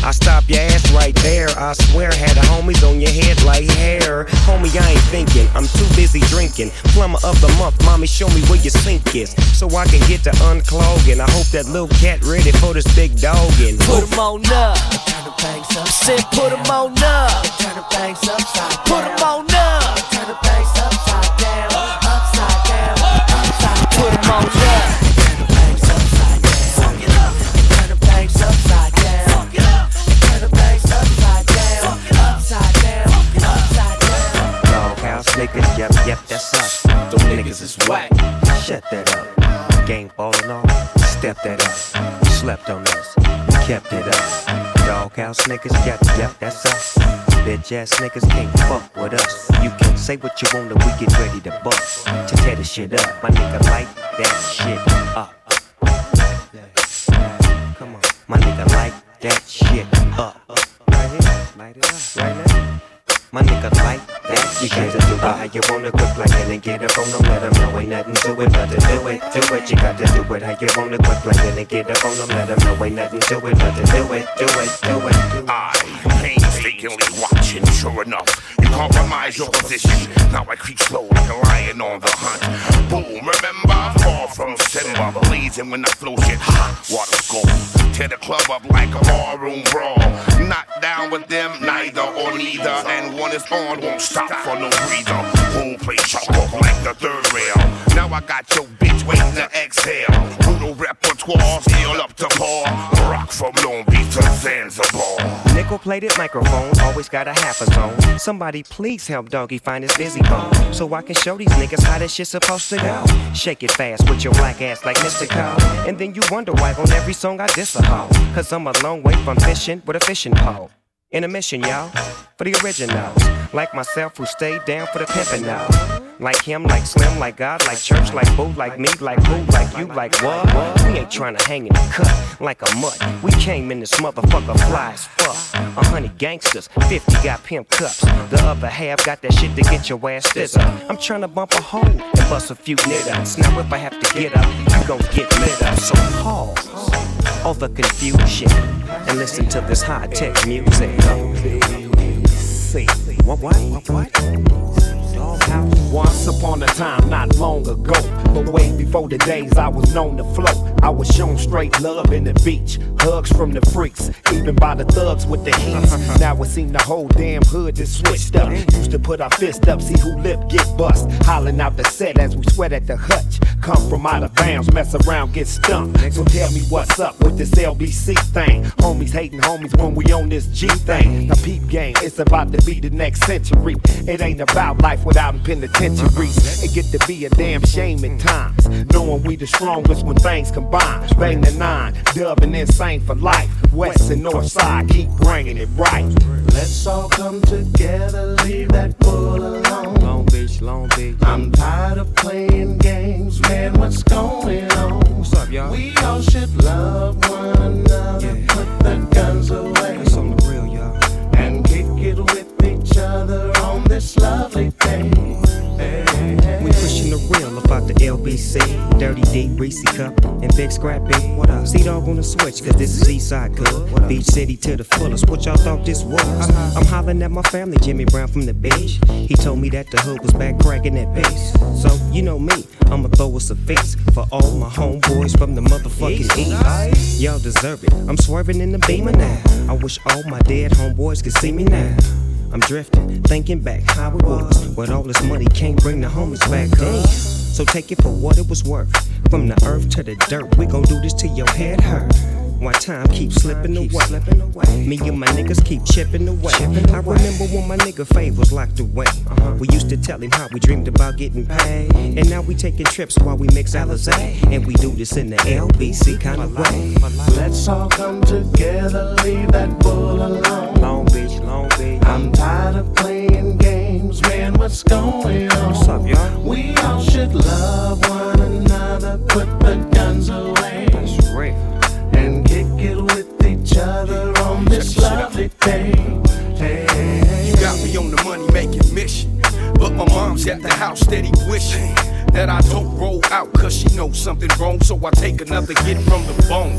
[SPEAKER 2] I stop your ass right there. I swear, had the homies on your head like hair. Homie, I ain't thinking. I'm too busy drinking. Plumber of the month, mommy, show me where your sink is. So I can get to unclogging. I hope that little cat ready for this big dog in.
[SPEAKER 23] Put 'em on up. Turn the banks up. Said put 'em on up. Turn the banks upside down. Put 'em on up. Turn the banks
[SPEAKER 2] yep, that's us. Them niggas is whack. Shut that up. Game falling off, step that up. Slept on us, kept it up. Doghouse niggas, yep, yep, that's us. Bitch ass niggas can't fuck with us. You can say what you want, and we get ready to bust. To tear the shit up, my nigga like that shit up. Come on, my nigga like that shit up. Right here, light it up, right now. My nigga like that You got to do it how you wanna quit playing and get up on them Let them know ain't nothing to it but to do it, do it You got to do it how you wanna quit playing and get up on them Let them know ain't nothing to it but to do it, do it, do it, do it
[SPEAKER 24] I painstakingly watching, sure enough, you compromise your position. Now I creep slow like a lion on the hunt. Boom, remember, far from Simba, blazing when I flow shit hot. Water's gold, tear the club up like a barroom brawl. Not down with them, neither or neither. And one is on, won't stop for no breather. Whole place chalk up like the third rail. Now I got your bitch waiting to exhale. Brutal repertoire, still up to par. Rock from Long Beach to Zanzibar.
[SPEAKER 2] Nickel plated microphone, always got a half a zone. Somebody please help Doggy find his busy bone. So I can show these niggas how this shit's supposed to go. Shake it fast with your black ass like Mr. Cole. And then you wonder why on every song I diss a hoe. Cause I'm a long way from fishing with a fishing pole. In a mission, y'all, for the originals. Like myself who stayed down for the pimpin' now. Like him, like Slim, like God, like church, like Boo, like me, like who, like you, like what? We ain't tryna hang in the cut like a mutt. We came in this motherfucker fly as fuck. A hundred gangsters, 50 got pimp cups. The other half got that shit to get your ass stizzer. I'm tryna bump a hole and bust a few niggas. Now if I have to get up, gon' get lit up. So pause all the confusion and listen to this high tech music. What, what, what, what?
[SPEAKER 7] Once upon a time, not long ago, but way before the days I was known to float. I was shown straight love in the beach, hugs from the freaks, even by the thugs with the heat. Uh-huh. Now it seem the whole damn hood is switched up. Used to put our fist up, see who lip get bust. Hollering out the set as we sweat at the hutch. Come from out of bounds, mess around, get stumped. So tell me what's up with this LBC thing. Homies hating homies when we on this G thing. Now peep game, it's about to be the next century. It ain't about life without penitentiaries. It get to be a damn shame at times. Knowing we the strongest when things combine. Bang the nine, dub and insane for life. West and north side, keep bringing it right.
[SPEAKER 25] Let's all come together, leave that bull alone.
[SPEAKER 2] Long Beach, Long Beach.
[SPEAKER 25] I'm tired of playing games, man. What's going on?
[SPEAKER 2] What's up, y'all?
[SPEAKER 25] We all should love one another. Put the guns away. This lovely hey.
[SPEAKER 2] We pushing the real about the LBC, Dirty D, Reese Cup, and Big Scrappy. What up? C Dog on the switch, cause this is Eastside Good. Beach City to the fullest. What y'all thought this was? I'm hollering at my family, Jimmy Brown from the beach. He told me that the hood was back cracking that bass. So, you know me, I'ma throw us a feast for all my homeboys from the motherfucking east. Y'all deserve it. I'm swerving in the beamer now. I wish all my dead homeboys could see me now. I'm drifting, thinking back how it was. But all this money can't bring the homies back. Damn. So take it for what it was worth. From the earth to the dirt, we gon' do this till your head hurt. While time keeps slipping away. Me and my niggas keep chipping away. I remember when my nigga Fave was locked away. Uh-huh. We used to tell him how we dreamed about getting paid. And now we taking trips while we mix Alizé. And we do this in the LBC kind of way.
[SPEAKER 25] Let's all come together, leave that bull alone. I'm tired of playing games, man. What's going on?
[SPEAKER 2] What's up, y'all?
[SPEAKER 25] We all should love one another. Put the guns away.
[SPEAKER 2] That's real.
[SPEAKER 25] And kick it with each other on this lovely day. Hey,
[SPEAKER 26] You got me on the money making mission. But my mom's at the house steady wishing
[SPEAKER 20] that I don't roll out, cause she knows something wrong, so I take another hit from the bone.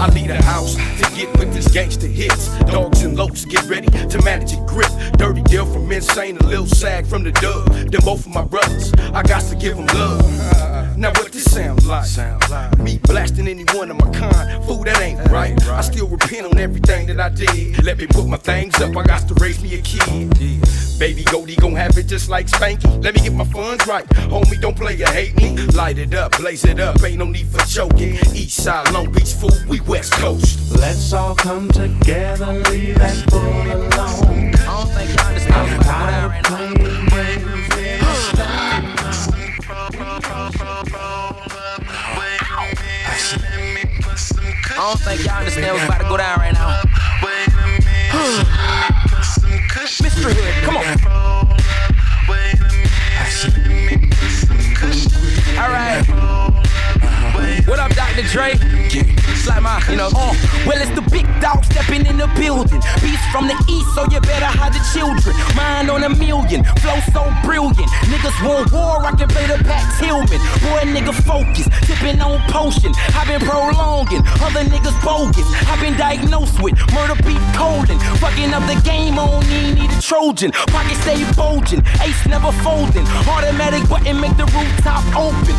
[SPEAKER 20] I leave the house to get with this gangster hits. Dogs and locs, get ready to manage a grip. Dirty deal from insane, a little sag from the dub. Then both of my brothers, I got to give them love. Now what this sound like? Me blasting any one of my kind. Fool, that ain't right. I still repent on everything that I did. Let me put my things up, I got to raise me a kid. Baby Goldie gon' have it just like Spanky. Let me get my funds right. Homie, don't play or hate me. Light it up, blaze it up, ain't no need for choking. East side, Long Beach, fool, we West Coast.
[SPEAKER 25] Let's all come together, leave that fool alone. I don't think you understand what's going on right
[SPEAKER 23] I don't think y'all understand what's about to go down right now. Come on. Alright. What up, Dr. Dre? It's like my, you know.
[SPEAKER 27] Uh, well, it's the big dog stepping in the building. Beast from the east, so you better hide the children. Mind on a million, flow so brilliant. Niggas want war, I can play the Pat Tillman. Boy, nigga, focus, tipping on potion. I've been prolonging, other niggas bogus. I've been diagnosed with murder beat colon. Fucking up the game, I don't even need a Trojan. Pocket stay bulging, ace never folding. Automatic button make the rooftop open.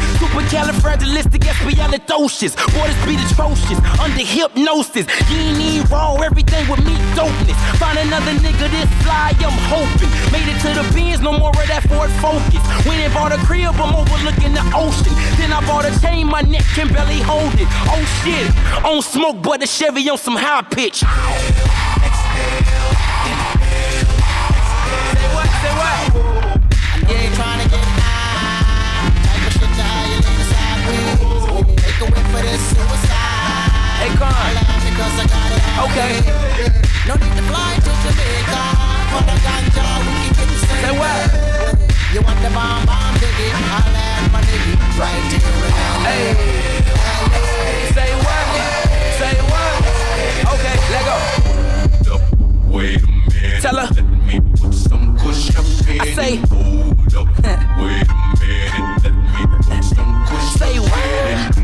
[SPEAKER 27] Supercalifragilisticexpialidocious. Waters beat atrocious, under hypnosis. You ain't need raw, everything with me dopeness. Find another nigga this fly, I'm hoping. Made it to the bins, no more of that Ford Focus. Went and bought a crib, I'm overlooking the ocean. Then I bought a chain, my neck can barely hold it. Oh shit, on smoke, but the Chevy on some high pitch. Say
[SPEAKER 23] what? Say what?
[SPEAKER 26] You
[SPEAKER 23] Okay.
[SPEAKER 26] No need to fly to Jamaica. For the ganja, we can get the same.
[SPEAKER 23] Say what?
[SPEAKER 26] You want the bomb, bomb, diggy. I'll add my nigga right here.
[SPEAKER 23] Hey. Say what? Say what? Okay, let go.
[SPEAKER 18] Wait a minute.
[SPEAKER 23] Tell her.
[SPEAKER 18] Let me put some kush up in
[SPEAKER 23] I say.
[SPEAKER 18] Hold up. Wait a minute. Let me put some
[SPEAKER 23] Say
[SPEAKER 18] up
[SPEAKER 23] what?
[SPEAKER 18] in it.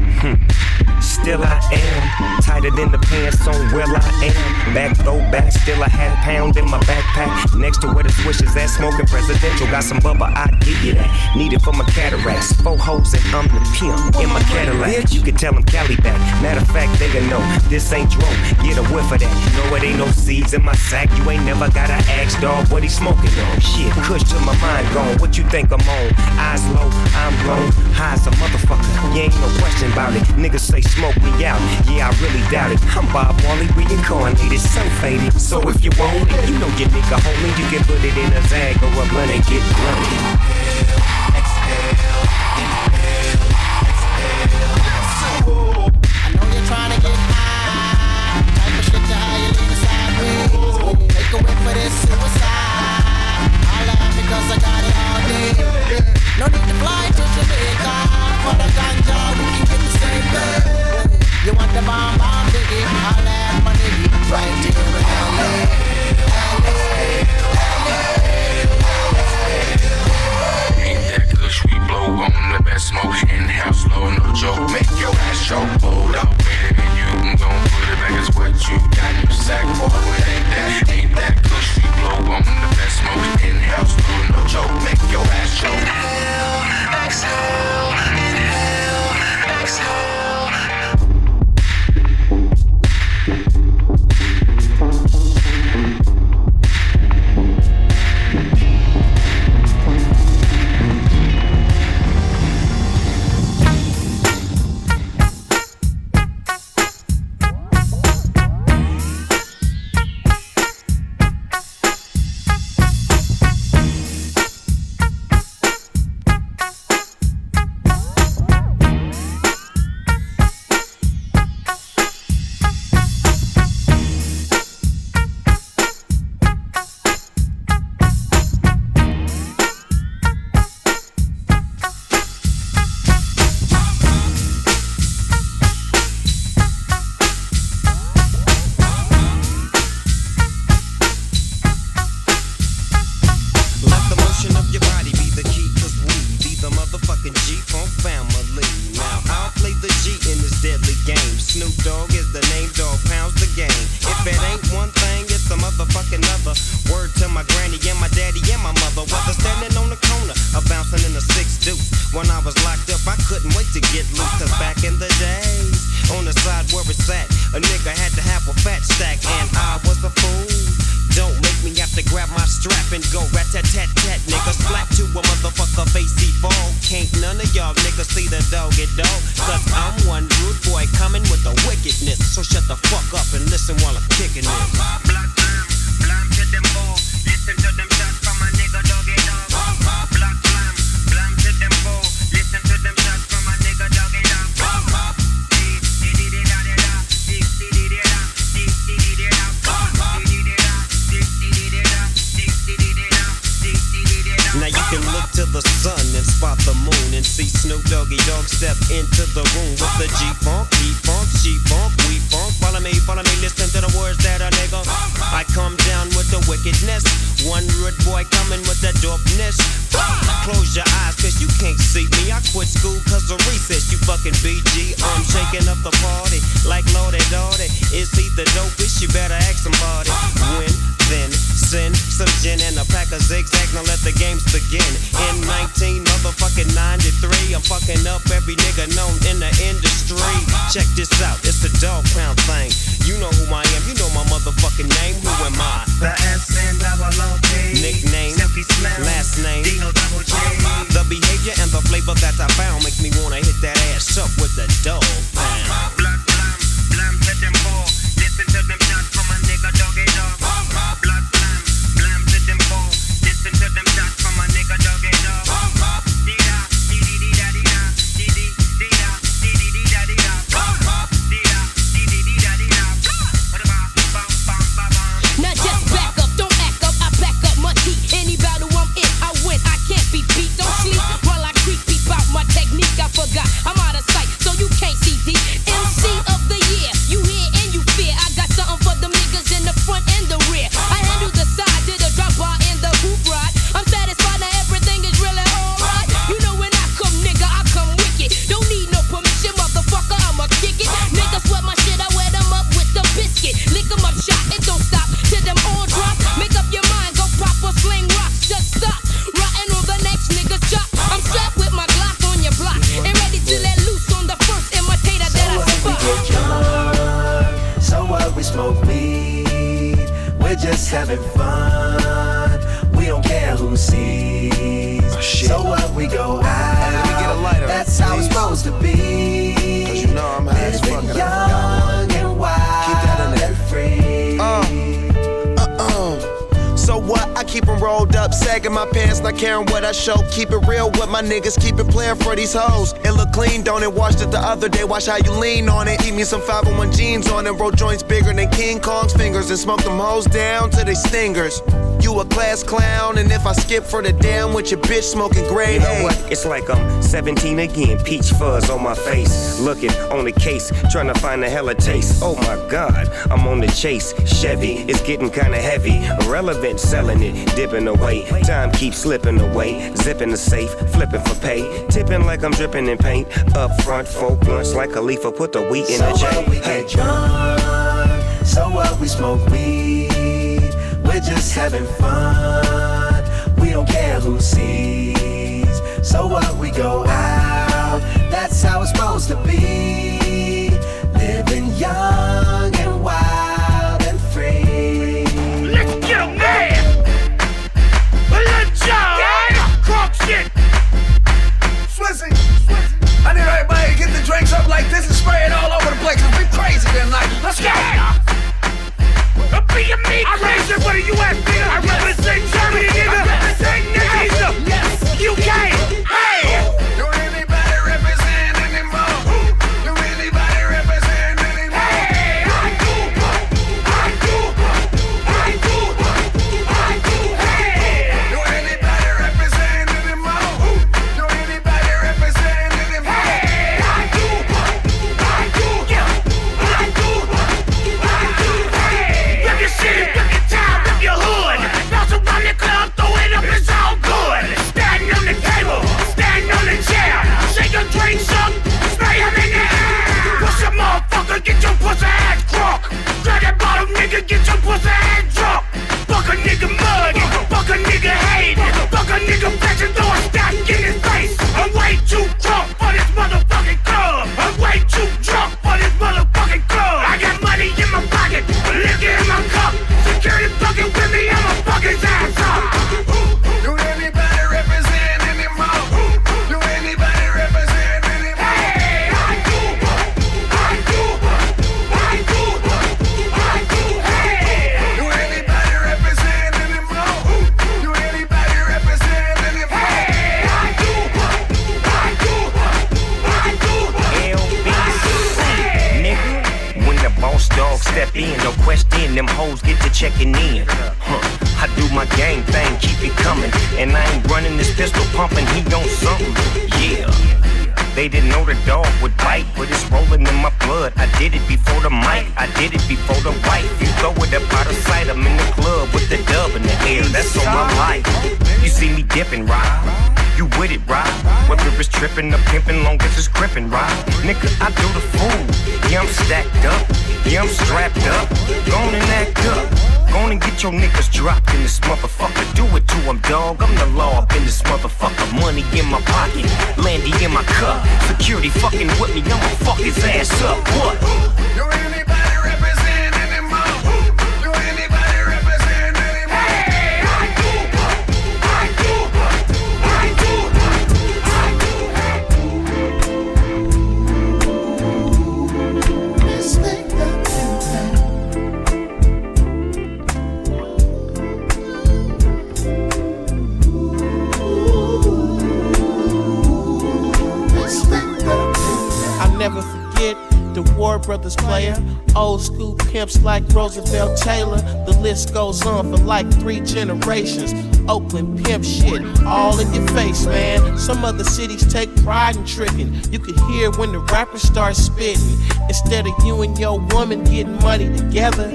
[SPEAKER 2] Still I am tighter than the pants on where I am. Back throw back, still a half pound in my backpack. Next to where the swish is at, smoking presidential. Got some bubba, I give you that. Need it for my cataracts. Four hoes and I'm the pimp in my Cadillac. You can tell them Cali back. Matter of fact, they gon' know this ain't dro. Get a whiff of that. No, it ain't no seeds in my sack. You ain't never gotta ask, dog, what he smoking on. Shit, kush to my mind gone. What you think I'm on? Eyes low, I'm blown. High as a motherfucker. You ain't no question about it. Niggas say smoke me out. Yeah, I really doubt it. I'm Bob Marley, reincarnated, so faded. So if you want it, you know your nigga homie. You can put it in a zag or a blunt and get
[SPEAKER 26] you're trying get high. Type of shit you for this suicide. I laugh because I got it all day. No need to fly to Jamaica. For the ganja, we can get the same thing. You want the bomb, bomb, diggy? I'll add my nigga right here in LA.
[SPEAKER 24] We blow on the best smoke in house slow, no joke. Make your ass choke. Hold wait a minute, you can go put it back as what you got in your sack. Boy, ain't that, ain't that kush we blow on the best smoke in house slow, no joke. Make
[SPEAKER 4] better ask somebody. When, then, send some gin and a pack of zigzag. Now let the games begin. In 19 motherfucking 93, I'm fucking up every nigga known in the industry. Check this out, it's the dog pound thing. You know who I am, you know my motherfucking name. Who am I?
[SPEAKER 28] The S and double O P.
[SPEAKER 4] Nickname,
[SPEAKER 28] Silky Slim.
[SPEAKER 4] last name.
[SPEAKER 28] Dino double J.
[SPEAKER 4] The behavior and the flavor that I found make me wanna hit that ass up with the dog pound. Blood blam, blam
[SPEAKER 29] sagging my pants, not caring what I show. Keep it real with my niggas, keep it playing for these hoes. It look clean, don't it? Washed it the other day, watch how you lean on it. Eat me some 501 jeans on it, roll joints bigger than King Kong's fingers, and smoke them hoes down to they stingers. You a class clown, and if I skip for the damn with your bitch smoking gray.
[SPEAKER 2] You know what? It's like I'm 17 again, peach fuzz on my face. Looking on the case, trying to find a hella taste. Oh my god, I'm on the chase. Chevy, it's getting kinda heavy. Irrelevant, selling it, dipping away. Time keeps slipping away. Zipping the safe, flipping for pay. Tipping like I'm dripping in paint. Up front, four blunts like a leaf, put the wheat in
[SPEAKER 14] So
[SPEAKER 2] the J.
[SPEAKER 14] what? We get drunk. So what? We smoke weed. We're just having fun. We don't care who sees. So what? We go out. That's how it's supposed to be. Living young and wild and free.
[SPEAKER 30] Let's get 'em mad! Let's go! Shit!
[SPEAKER 31] Swizzy, I need everybody to get the drinks up like this and spray it all over the place. It's been crazy tonight. Let's go!
[SPEAKER 30] Me! I raised it for the US, nigga! I represent Germany, nigga!
[SPEAKER 2] Step in, no question, them hoes get to checking in. Huh. I do my gang thing, keep it coming. And I ain't running this pistol pumping, he on something. Yeah. They didn't know the dog would bite, but it's rolling in my blood. I did it before the mic, I did it before the wife. You throw it up out of sight, I'm in the club with the dub in the air. That's on my life. You see me dipping, right? You with it, right? Whether it's tripping or pimping, long as it's gripping, right? Nigga, I do the fool. Yeah, I'm stacked up. Yeah, I'm strapped up. Gone and act up. Gone and get your niggas dropped in this motherfucker. Do it to him, dog. I'm the law up in this motherfucker. Money in my pocket, Landy in my cup. Security fucking with me, I'ma fuck his ass up. What?
[SPEAKER 32] Anybody
[SPEAKER 33] Brothers player. Old school pimps like Roosevelt Taylor. The list goes on for like three generations. Oakland pimp shit, all in your face, man. Some other cities take pride in tricking. You can hear when the rappers start spitting. Instead of you and your woman getting money together,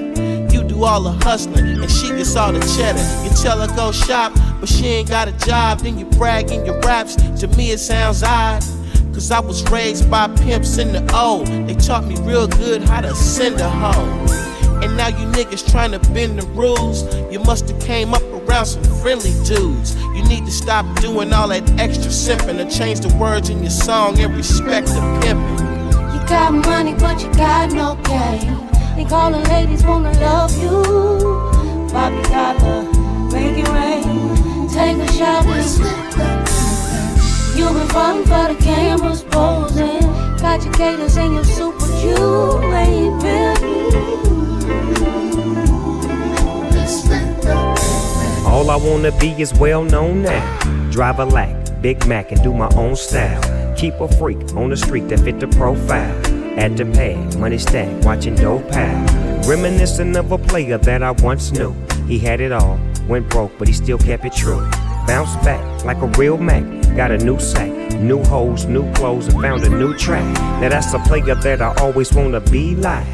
[SPEAKER 33] you do all the hustling and she gets all the cheddar. You tell her go shop, but she ain't got a job. Then you brag in your raps. To me, it sounds odd. Cause I was raised by pimps in the O. They taught me real good how to send a hoe. And now you niggas trying to bend the rules. You must have came up around some friendly dudes. You need to stop doing all that extra simping and change the words in your song and respect the pimping.
[SPEAKER 12] You got money, but you got no game. Think all the ladies wanna love you. Bobby got the make it rain. Take a shot with You've been frontin' for the cameras posing. Got your gators and your
[SPEAKER 2] All I wanna be is well known now. Drive a lack, Big Mac, and do my own style. Keep a freak on the street that fit the profile. At the pad, money stack, watching dope pile. Reminiscent of a player that I once knew. He had it all, went broke, but he still kept it true. Bounced back like a real Mac. Got a new sack, new hoes, new clothes, and found a new track. Now that's a player that I always wanna be like.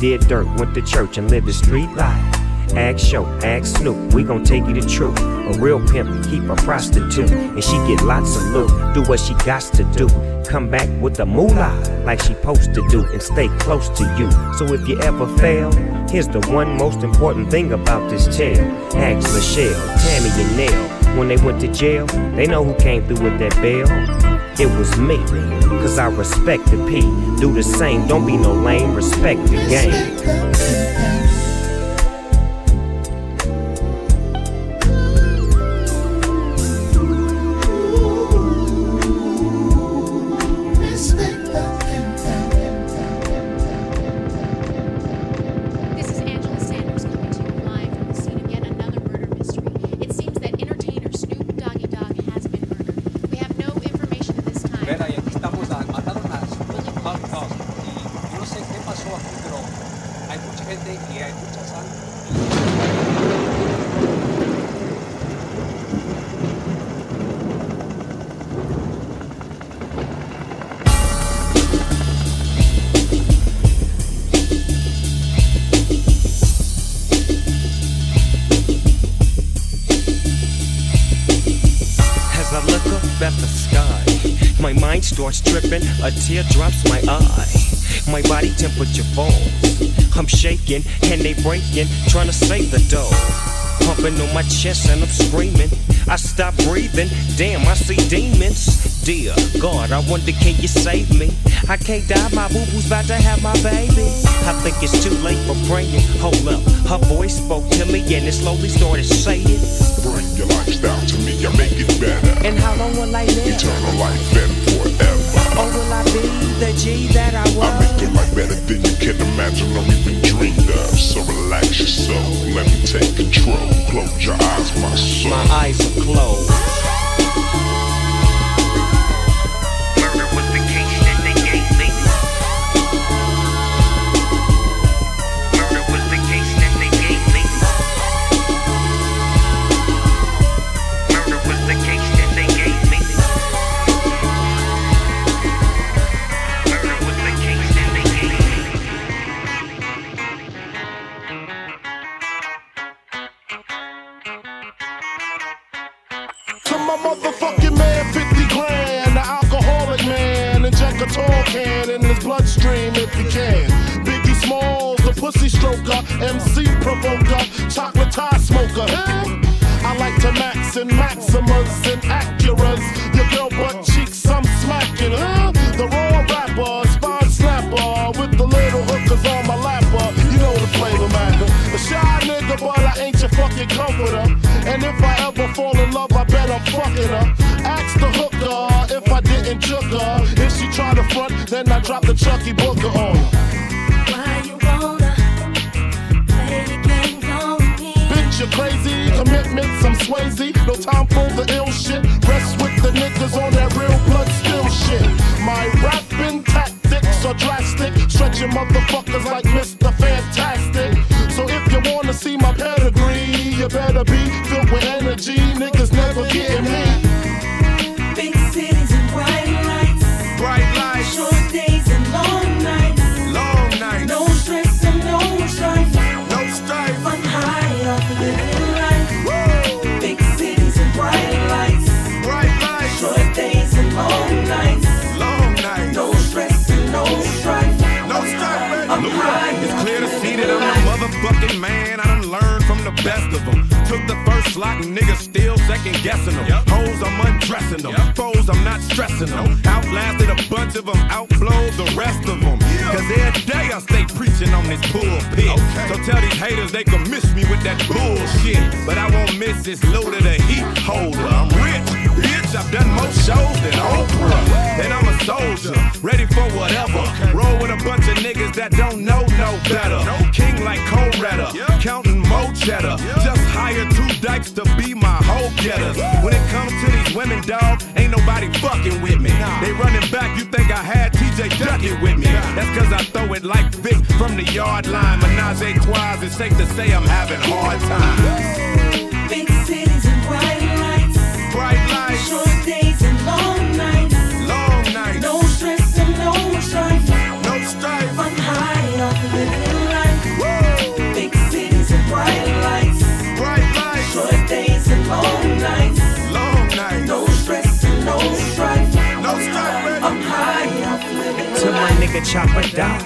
[SPEAKER 2] Did dirt, went to church, and lived the street life. Ask Short, ask Snoop, we gon' take you the truth. A real pimp keep a prostitute, and she get lots of loot. Do what she got to do. Come back with the moolah, like she supposed to do, and stay close to you. So if you ever fail, here's the one most important thing about this tale. Ask Michelle, Tammy, and Nell. When they went to jail, they know who came through with that bail. It was me, cause I respect the P. Do the same, don't be no lame, respect the game. Tripping, a tear drops my eye. My body temperature falls. I'm shaking and they breaking, trying to save the dough. Pumping on my chest and I'm screaming. I stop breathing, damn, I see demons. Dear God, I wonder can you save me? I can't die, my boo boo's about to have my baby. I think it's too late for praying. Hold up, her voice spoke to me and it slowly started saying.
[SPEAKER 18] Bring your lifestyle to me, I make it better.
[SPEAKER 2] And how long will I live?
[SPEAKER 18] Eternal life and.
[SPEAKER 2] Or will I be the G that I was?
[SPEAKER 18] I make your life better than you can imagine or even dreamed of. So relax yourself, let me take control. Close your eyes, my soul.
[SPEAKER 2] My eyes are closed.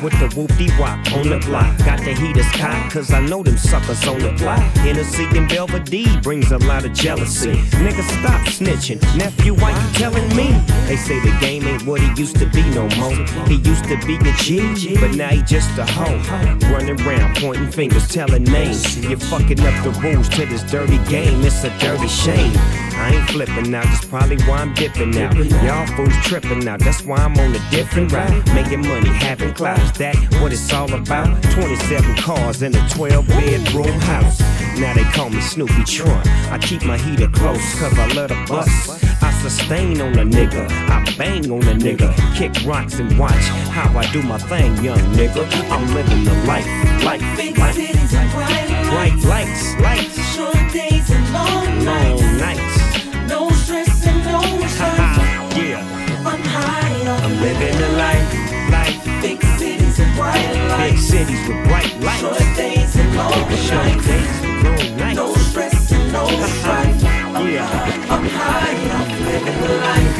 [SPEAKER 34] With the
[SPEAKER 2] whoopty wop on the block. Got the heaters cocked, cause I know them suckers on the block. Hennessy and Belvedere brings a lot of jealousy. Nigga, stop snitching. Nephew, why you telling me? They say the game ain't what it used to be no more. He used to be a G, but now he just a hoe. Running around, pointing fingers, telling names. You're fucking up the rules to this dirty game. It's a dirty shame. I ain't flipping out, that's probably why I'm dipping out. Y'all fools tripping out, that's why I'm on a different route. Making money, having clouds, that what it's all about. 27 cars in a 12 bedroom house. Now they call me Snoopy Trump. I keep my heater close, cause I love the bus. I sustain on a nigga, I bang on a nigga. Kick rocks and watch how I do my thing, young nigga. I'm living the life, life,
[SPEAKER 12] Big
[SPEAKER 2] life.
[SPEAKER 12] cities and bright
[SPEAKER 2] Bright
[SPEAKER 12] lights.
[SPEAKER 2] lights, lights,
[SPEAKER 12] Short days and long nights. Big lights.
[SPEAKER 2] cities with bright lights.
[SPEAKER 12] Short days and long
[SPEAKER 2] Short
[SPEAKER 12] nights.
[SPEAKER 2] days, long nights.
[SPEAKER 12] No stress and no strife.
[SPEAKER 2] Yeah.
[SPEAKER 12] I'm high off living the life.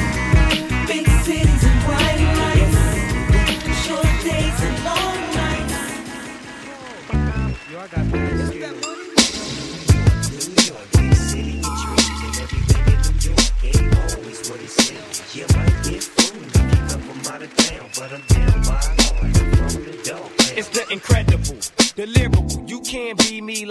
[SPEAKER 12] Big cities and bright lights. Short days and long nights.
[SPEAKER 6] You are a big city, it's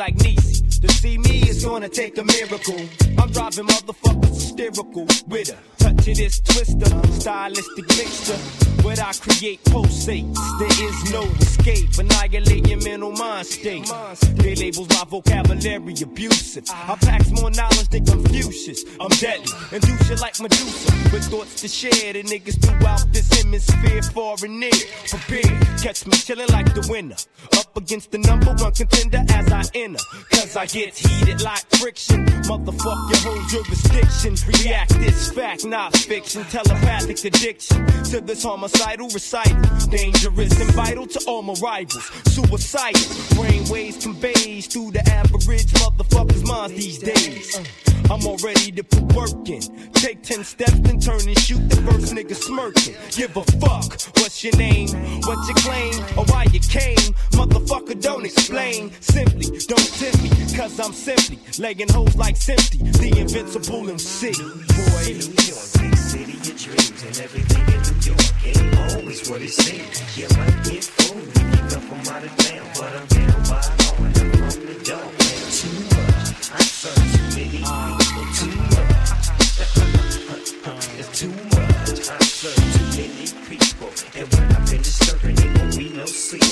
[SPEAKER 6] like Niecy. To see me is gonna take a miracle. I'm driving motherfuckers hysterical with a of this twister, stylistic mixture. What I create pulsates. There is no escape. Annihilate your mental mind state. They labels my vocabulary abusive. I pack more knowledge than Confucius. I'm deadly and do shit like Medusa. With thoughts to share, the niggas throughout this hemisphere, far and near. Prepared, catch me chilling like the winner. Up against the number one contender as I enter. Cause I get heated like friction. Motherfuck your whole jurisdiction. React this fact, not fiction. Telepathic addiction to this homicidal recital. Dangerous and vital to all my rivals. Suicidal. Brainwaves conveys through the average motherfucker's minds these days. I'm all ready to put work in. Take 10 steps, then turn and shoot the first nigga smirking. Give a fuck. What's your name? What's your claim? Or why you came? Motherfucker, don't
[SPEAKER 2] explain. Simply, don't tempt me, cause I'm simply legging hoes like Simply, the invincible MC. Boy, New York, city of dreams, and everything in New York ain't always what it seems. You might get fooled if you come from out of town, but I'm down by and I'm from the dog. Too many people too much. It's too many people, and when I've been disturbing, it won't be no sleep.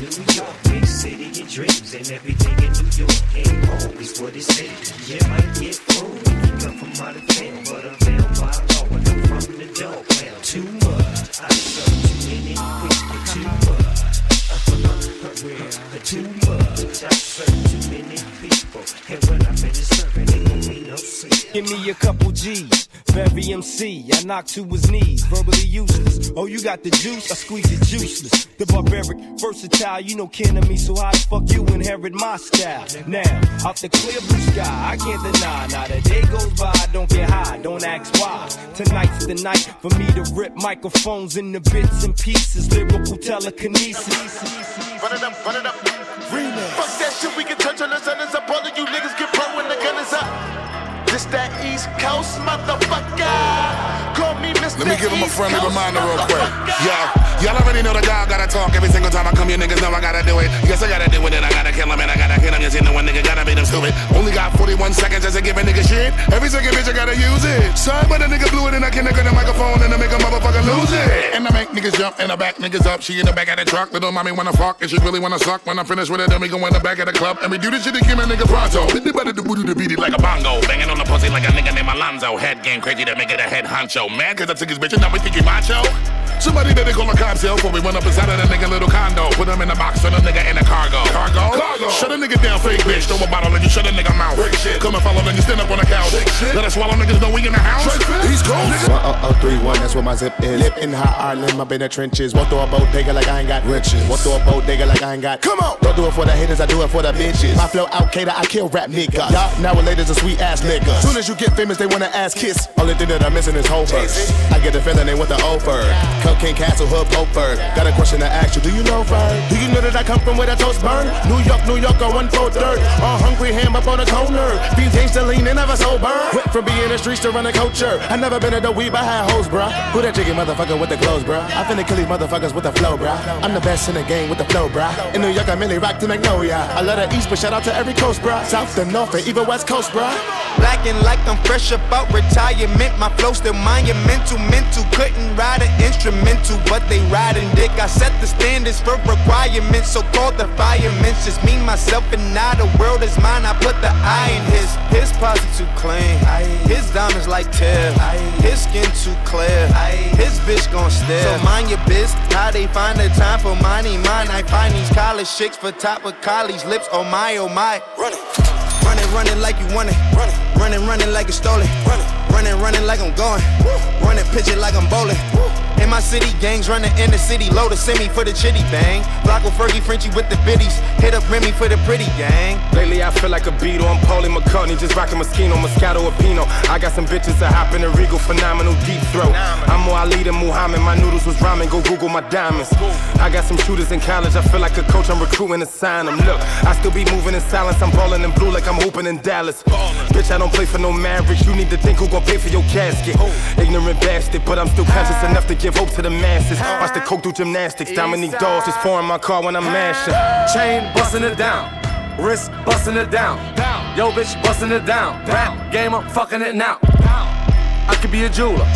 [SPEAKER 2] New York, big city, it dreams, and everything in New York ain't always what it says. Yeah, I serve too people, too much. It's too much. I serve too many people, and when I finish serving, it won't be no sleep. We live New York, big city of dreams, and everything in New York ain't always what it seems. You might get fooled if you come from out of town, but I'm down by law and I'm from the dog. Man, too much. I serve too many people, too much. Too much. I serve too many people, and when I finish serving, it won't be no sleep. Give me a couple G's. Very MC, I knock to his knees, verbally useless. Oh, you got the juice, I squeeze it juiceless. The barbaric, versatile, you know kin of me, so how the fuck you inherit my style? Now, out the clear blue sky, I can't deny. Now the day goes by, don't get high, don't ask why. Tonight's the night for me to rip microphones into bits and pieces, lyrical telekinesis.
[SPEAKER 35] Run it up, run it up. Remix. Fuck that shit, we can touch on the This that East Coast motherfucker. Call me Mr.
[SPEAKER 18] Let me give him a friendly reminder real quick. Y'all, y'all already know the guy gotta talk every single time I come here. Niggas know I gotta do it. Yes, I gotta do it. And I gotta kill him and I gotta kill him. Yes, you know one nigga gotta beat him stupid. Only got 41 seconds just to give a nigga shit. Every second bitch I gotta use it. Sorry, but a nigga blew it and I can't get the microphone and I make a motherfucker lose it. And I make niggas jump and I back niggas up. She in the back of the truck. Little mommy wanna fuck and she really wanna suck. When I'm finished with it, then we go in the back of the club and we do this shit to give a nigga pronto. Hit the better to booty to beat it like a bongo. Banging on the pussy like a nigga named Alonzo. Head game crazy to make it a head honcho. Mad cause I took his bitch and now we think he macho. Somebody that they call a cops here before we went up inside of that nigga little condo. Put him in the box, turn the nigga in the cargo. Cargo? Cargo. Shut a nigga down, fake bitch. Throw a bottle and you shut a nigga mouth. Come and follow, then you stand up on the couch. Let us swallow niggas know we in the house. He's cold.
[SPEAKER 36] 1031, that's where my zip is. Live in high Ireland, up in the trenches. Walk through a boat bodega like I ain't got riches. Walk through a boat bodega like I ain't got. Come on! Don't do it for the haters, I do it for the bitches. My flow out cater, I kill rap niggas. Y'all nowadays a sweet ass nigga. Soon as you get famous, they wanna ass kiss. Only thing that I'm missing is whole verse. I get the feeling they want the over. Castle, Hood, Oakford. Got a question to ask you, do you know Fern? Do you know that I come from where the toast burn? New York, New York, on one four third. All hungry ham up on the corner. Fiends ain't still lean and never sober. Went from being in the streets to running culture. I never been at the weed, I had hoes, bruh. Who that chicken motherfucker with the clothes, bruh? I finna kill these motherfuckers with the flow, bruh. I'm the best in the game with the flow, bruh. In New York, I mainly rock to Magnolia. I love the East, but shout out to every coast, bruh. South to North and even West Coast, bruh.
[SPEAKER 29] Blacking like I'm fresh about retirement. My flow still monumental, mental. Couldn't ride an instrumental, but they riding dick. I set the standards for requirements, so called the firemen. Just me, myself, and now the world is mine. I put the eye in his. His posse too clean. His diamonds like Tiff. His skin too clear. His bitch gon' stare. So mind your biz. How they find the time for money? Mine. I find these college chicks for top of college lips. Oh my, oh my. Running. Running, running like you want it. Running, running, running like it's stolen. Running, running like I'm going. Running, pitch it like I'm bowling. In my city, gangs running in the city. Load a semi for the chitty bang. Blocko Fergie, Frenchie with the biddies. Hit up Remy for the pretty gang.
[SPEAKER 20] Lately I feel like a Beatle, I'm Paulie McCartney, just rocking Moschino, Moscato or Pinot. I got some bitches that hop in a Regal, phenomenal deep throat. I'm more Ali than Muhammad, my noodles was rhyming, go Google my diamonds. I got some shooters in college, I feel like a coach, I'm recruiting to sign them. Look, I still be moving in silence, I'm balling in blue like I'm hooping in Dallas. Bitch, I don't play for no Mavericks, you need to think who gon' pay for your casket. Ignorant bastard, but I'm still conscious enough to give hope to the masses. Watch the coke do gymnastics, Dominique Dawes just pouring my car when I'm mashing.
[SPEAKER 37] Chain busting it down. Wrist busting it down. Yo, bitch busting it down. Rap game, I'm fucking it now. I could be a jeweler.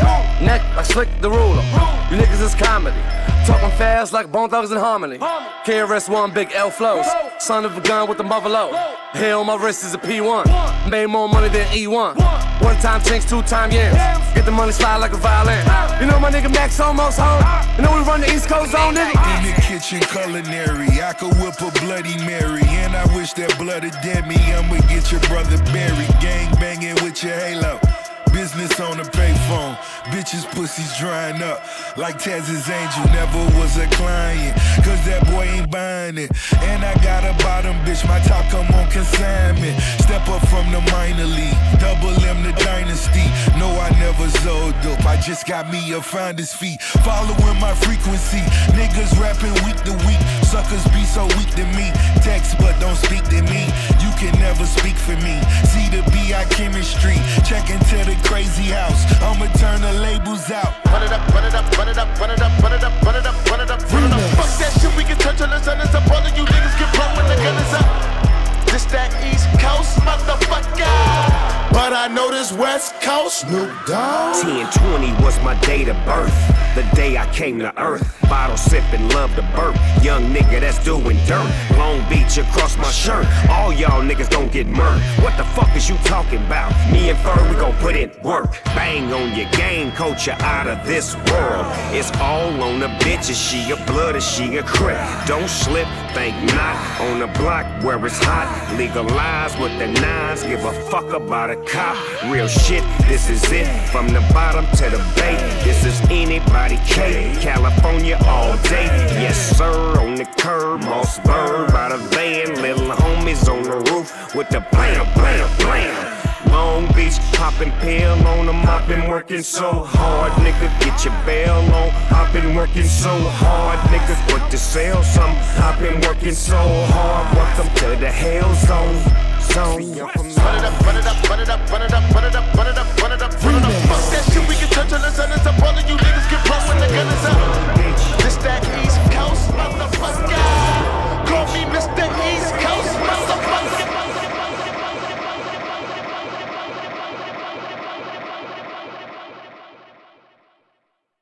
[SPEAKER 37] Neck like slick the ruler. You niggas is comedy. Talking fast like Bone Thugs and Harmony. KRS One big L flows. Son of a gun with the mother low. Hair on my wrist is a P1. Made more money than E1. One time chinks, two time yams. Get the money slide like a violin. You know my nigga Max almost home. You know we run the East Coast zone, nigga.
[SPEAKER 38] In the kitchen culinary, I could whip a Bloody Mary. And I wish that blood had dead me. I'ma get your brother buried. Gang banging with your halo. Business on the payphone. Bitches, pussies drying up. Like Taz's angel, never was a client. Cause that boy ain't buying it. And I got a bottom bitch, my top come on consignment. Step up from the minor league. Double M the dynasty. No, I never sold dope. I just got me a finder's fee. Following my frequency. Niggas rapping week to week. Suckers be so weak to me. Text but don't speak to me. You can never speak for me. See the BI chemistry. Check into the crazy house. I'ma turn the labels out.
[SPEAKER 36] Run it up, run it up, run it up, run it up, run it up, run it up, run it up, run it up. Fuck that shit, we can turn till the sun is up. All of you niggas get blown when the gun is up. This that East Coast motherfucker. But I know this West Coast Snoop Dogg.
[SPEAKER 2] 1020 was my date of birth. The day I came to earth. Bottle sipping, love to burp. Young nigga that's doing dirt. Long Beach across my shirt. All y'all niggas gon' get murked. What the fuck is you talking about? Me and Fur, we gon' put in work. Bang on your game, coach you out of this world. It's all on the bitches. She a blood or she a crip. Don't slip, think not. On the block where it's hot. Legalize with the nines. Give a fuck about a cop. Real shit, this is it. From the bottom to the bay. This is anybody K. California all day. Yes, sir, on the curb. Moss bird by the van. Little homies on the roof with the blam, blam, blam. Long Beach, popping pill on them. I've been working so hard, nigga. Get your bail on. I've been working so hard, nigga. Work to sell some. I've been working so hard. Welcome to the hell zone. Zone.
[SPEAKER 36] Run it up, run it up, run it up, run it up, run it up, run it up, run it up, run it up. Fuck that shit, we can touch on the sun is. All of you niggas get broke when the gun is up.
[SPEAKER 2] This that
[SPEAKER 36] East Coast motherfucker. Call me Mr. East Coast motherfucker.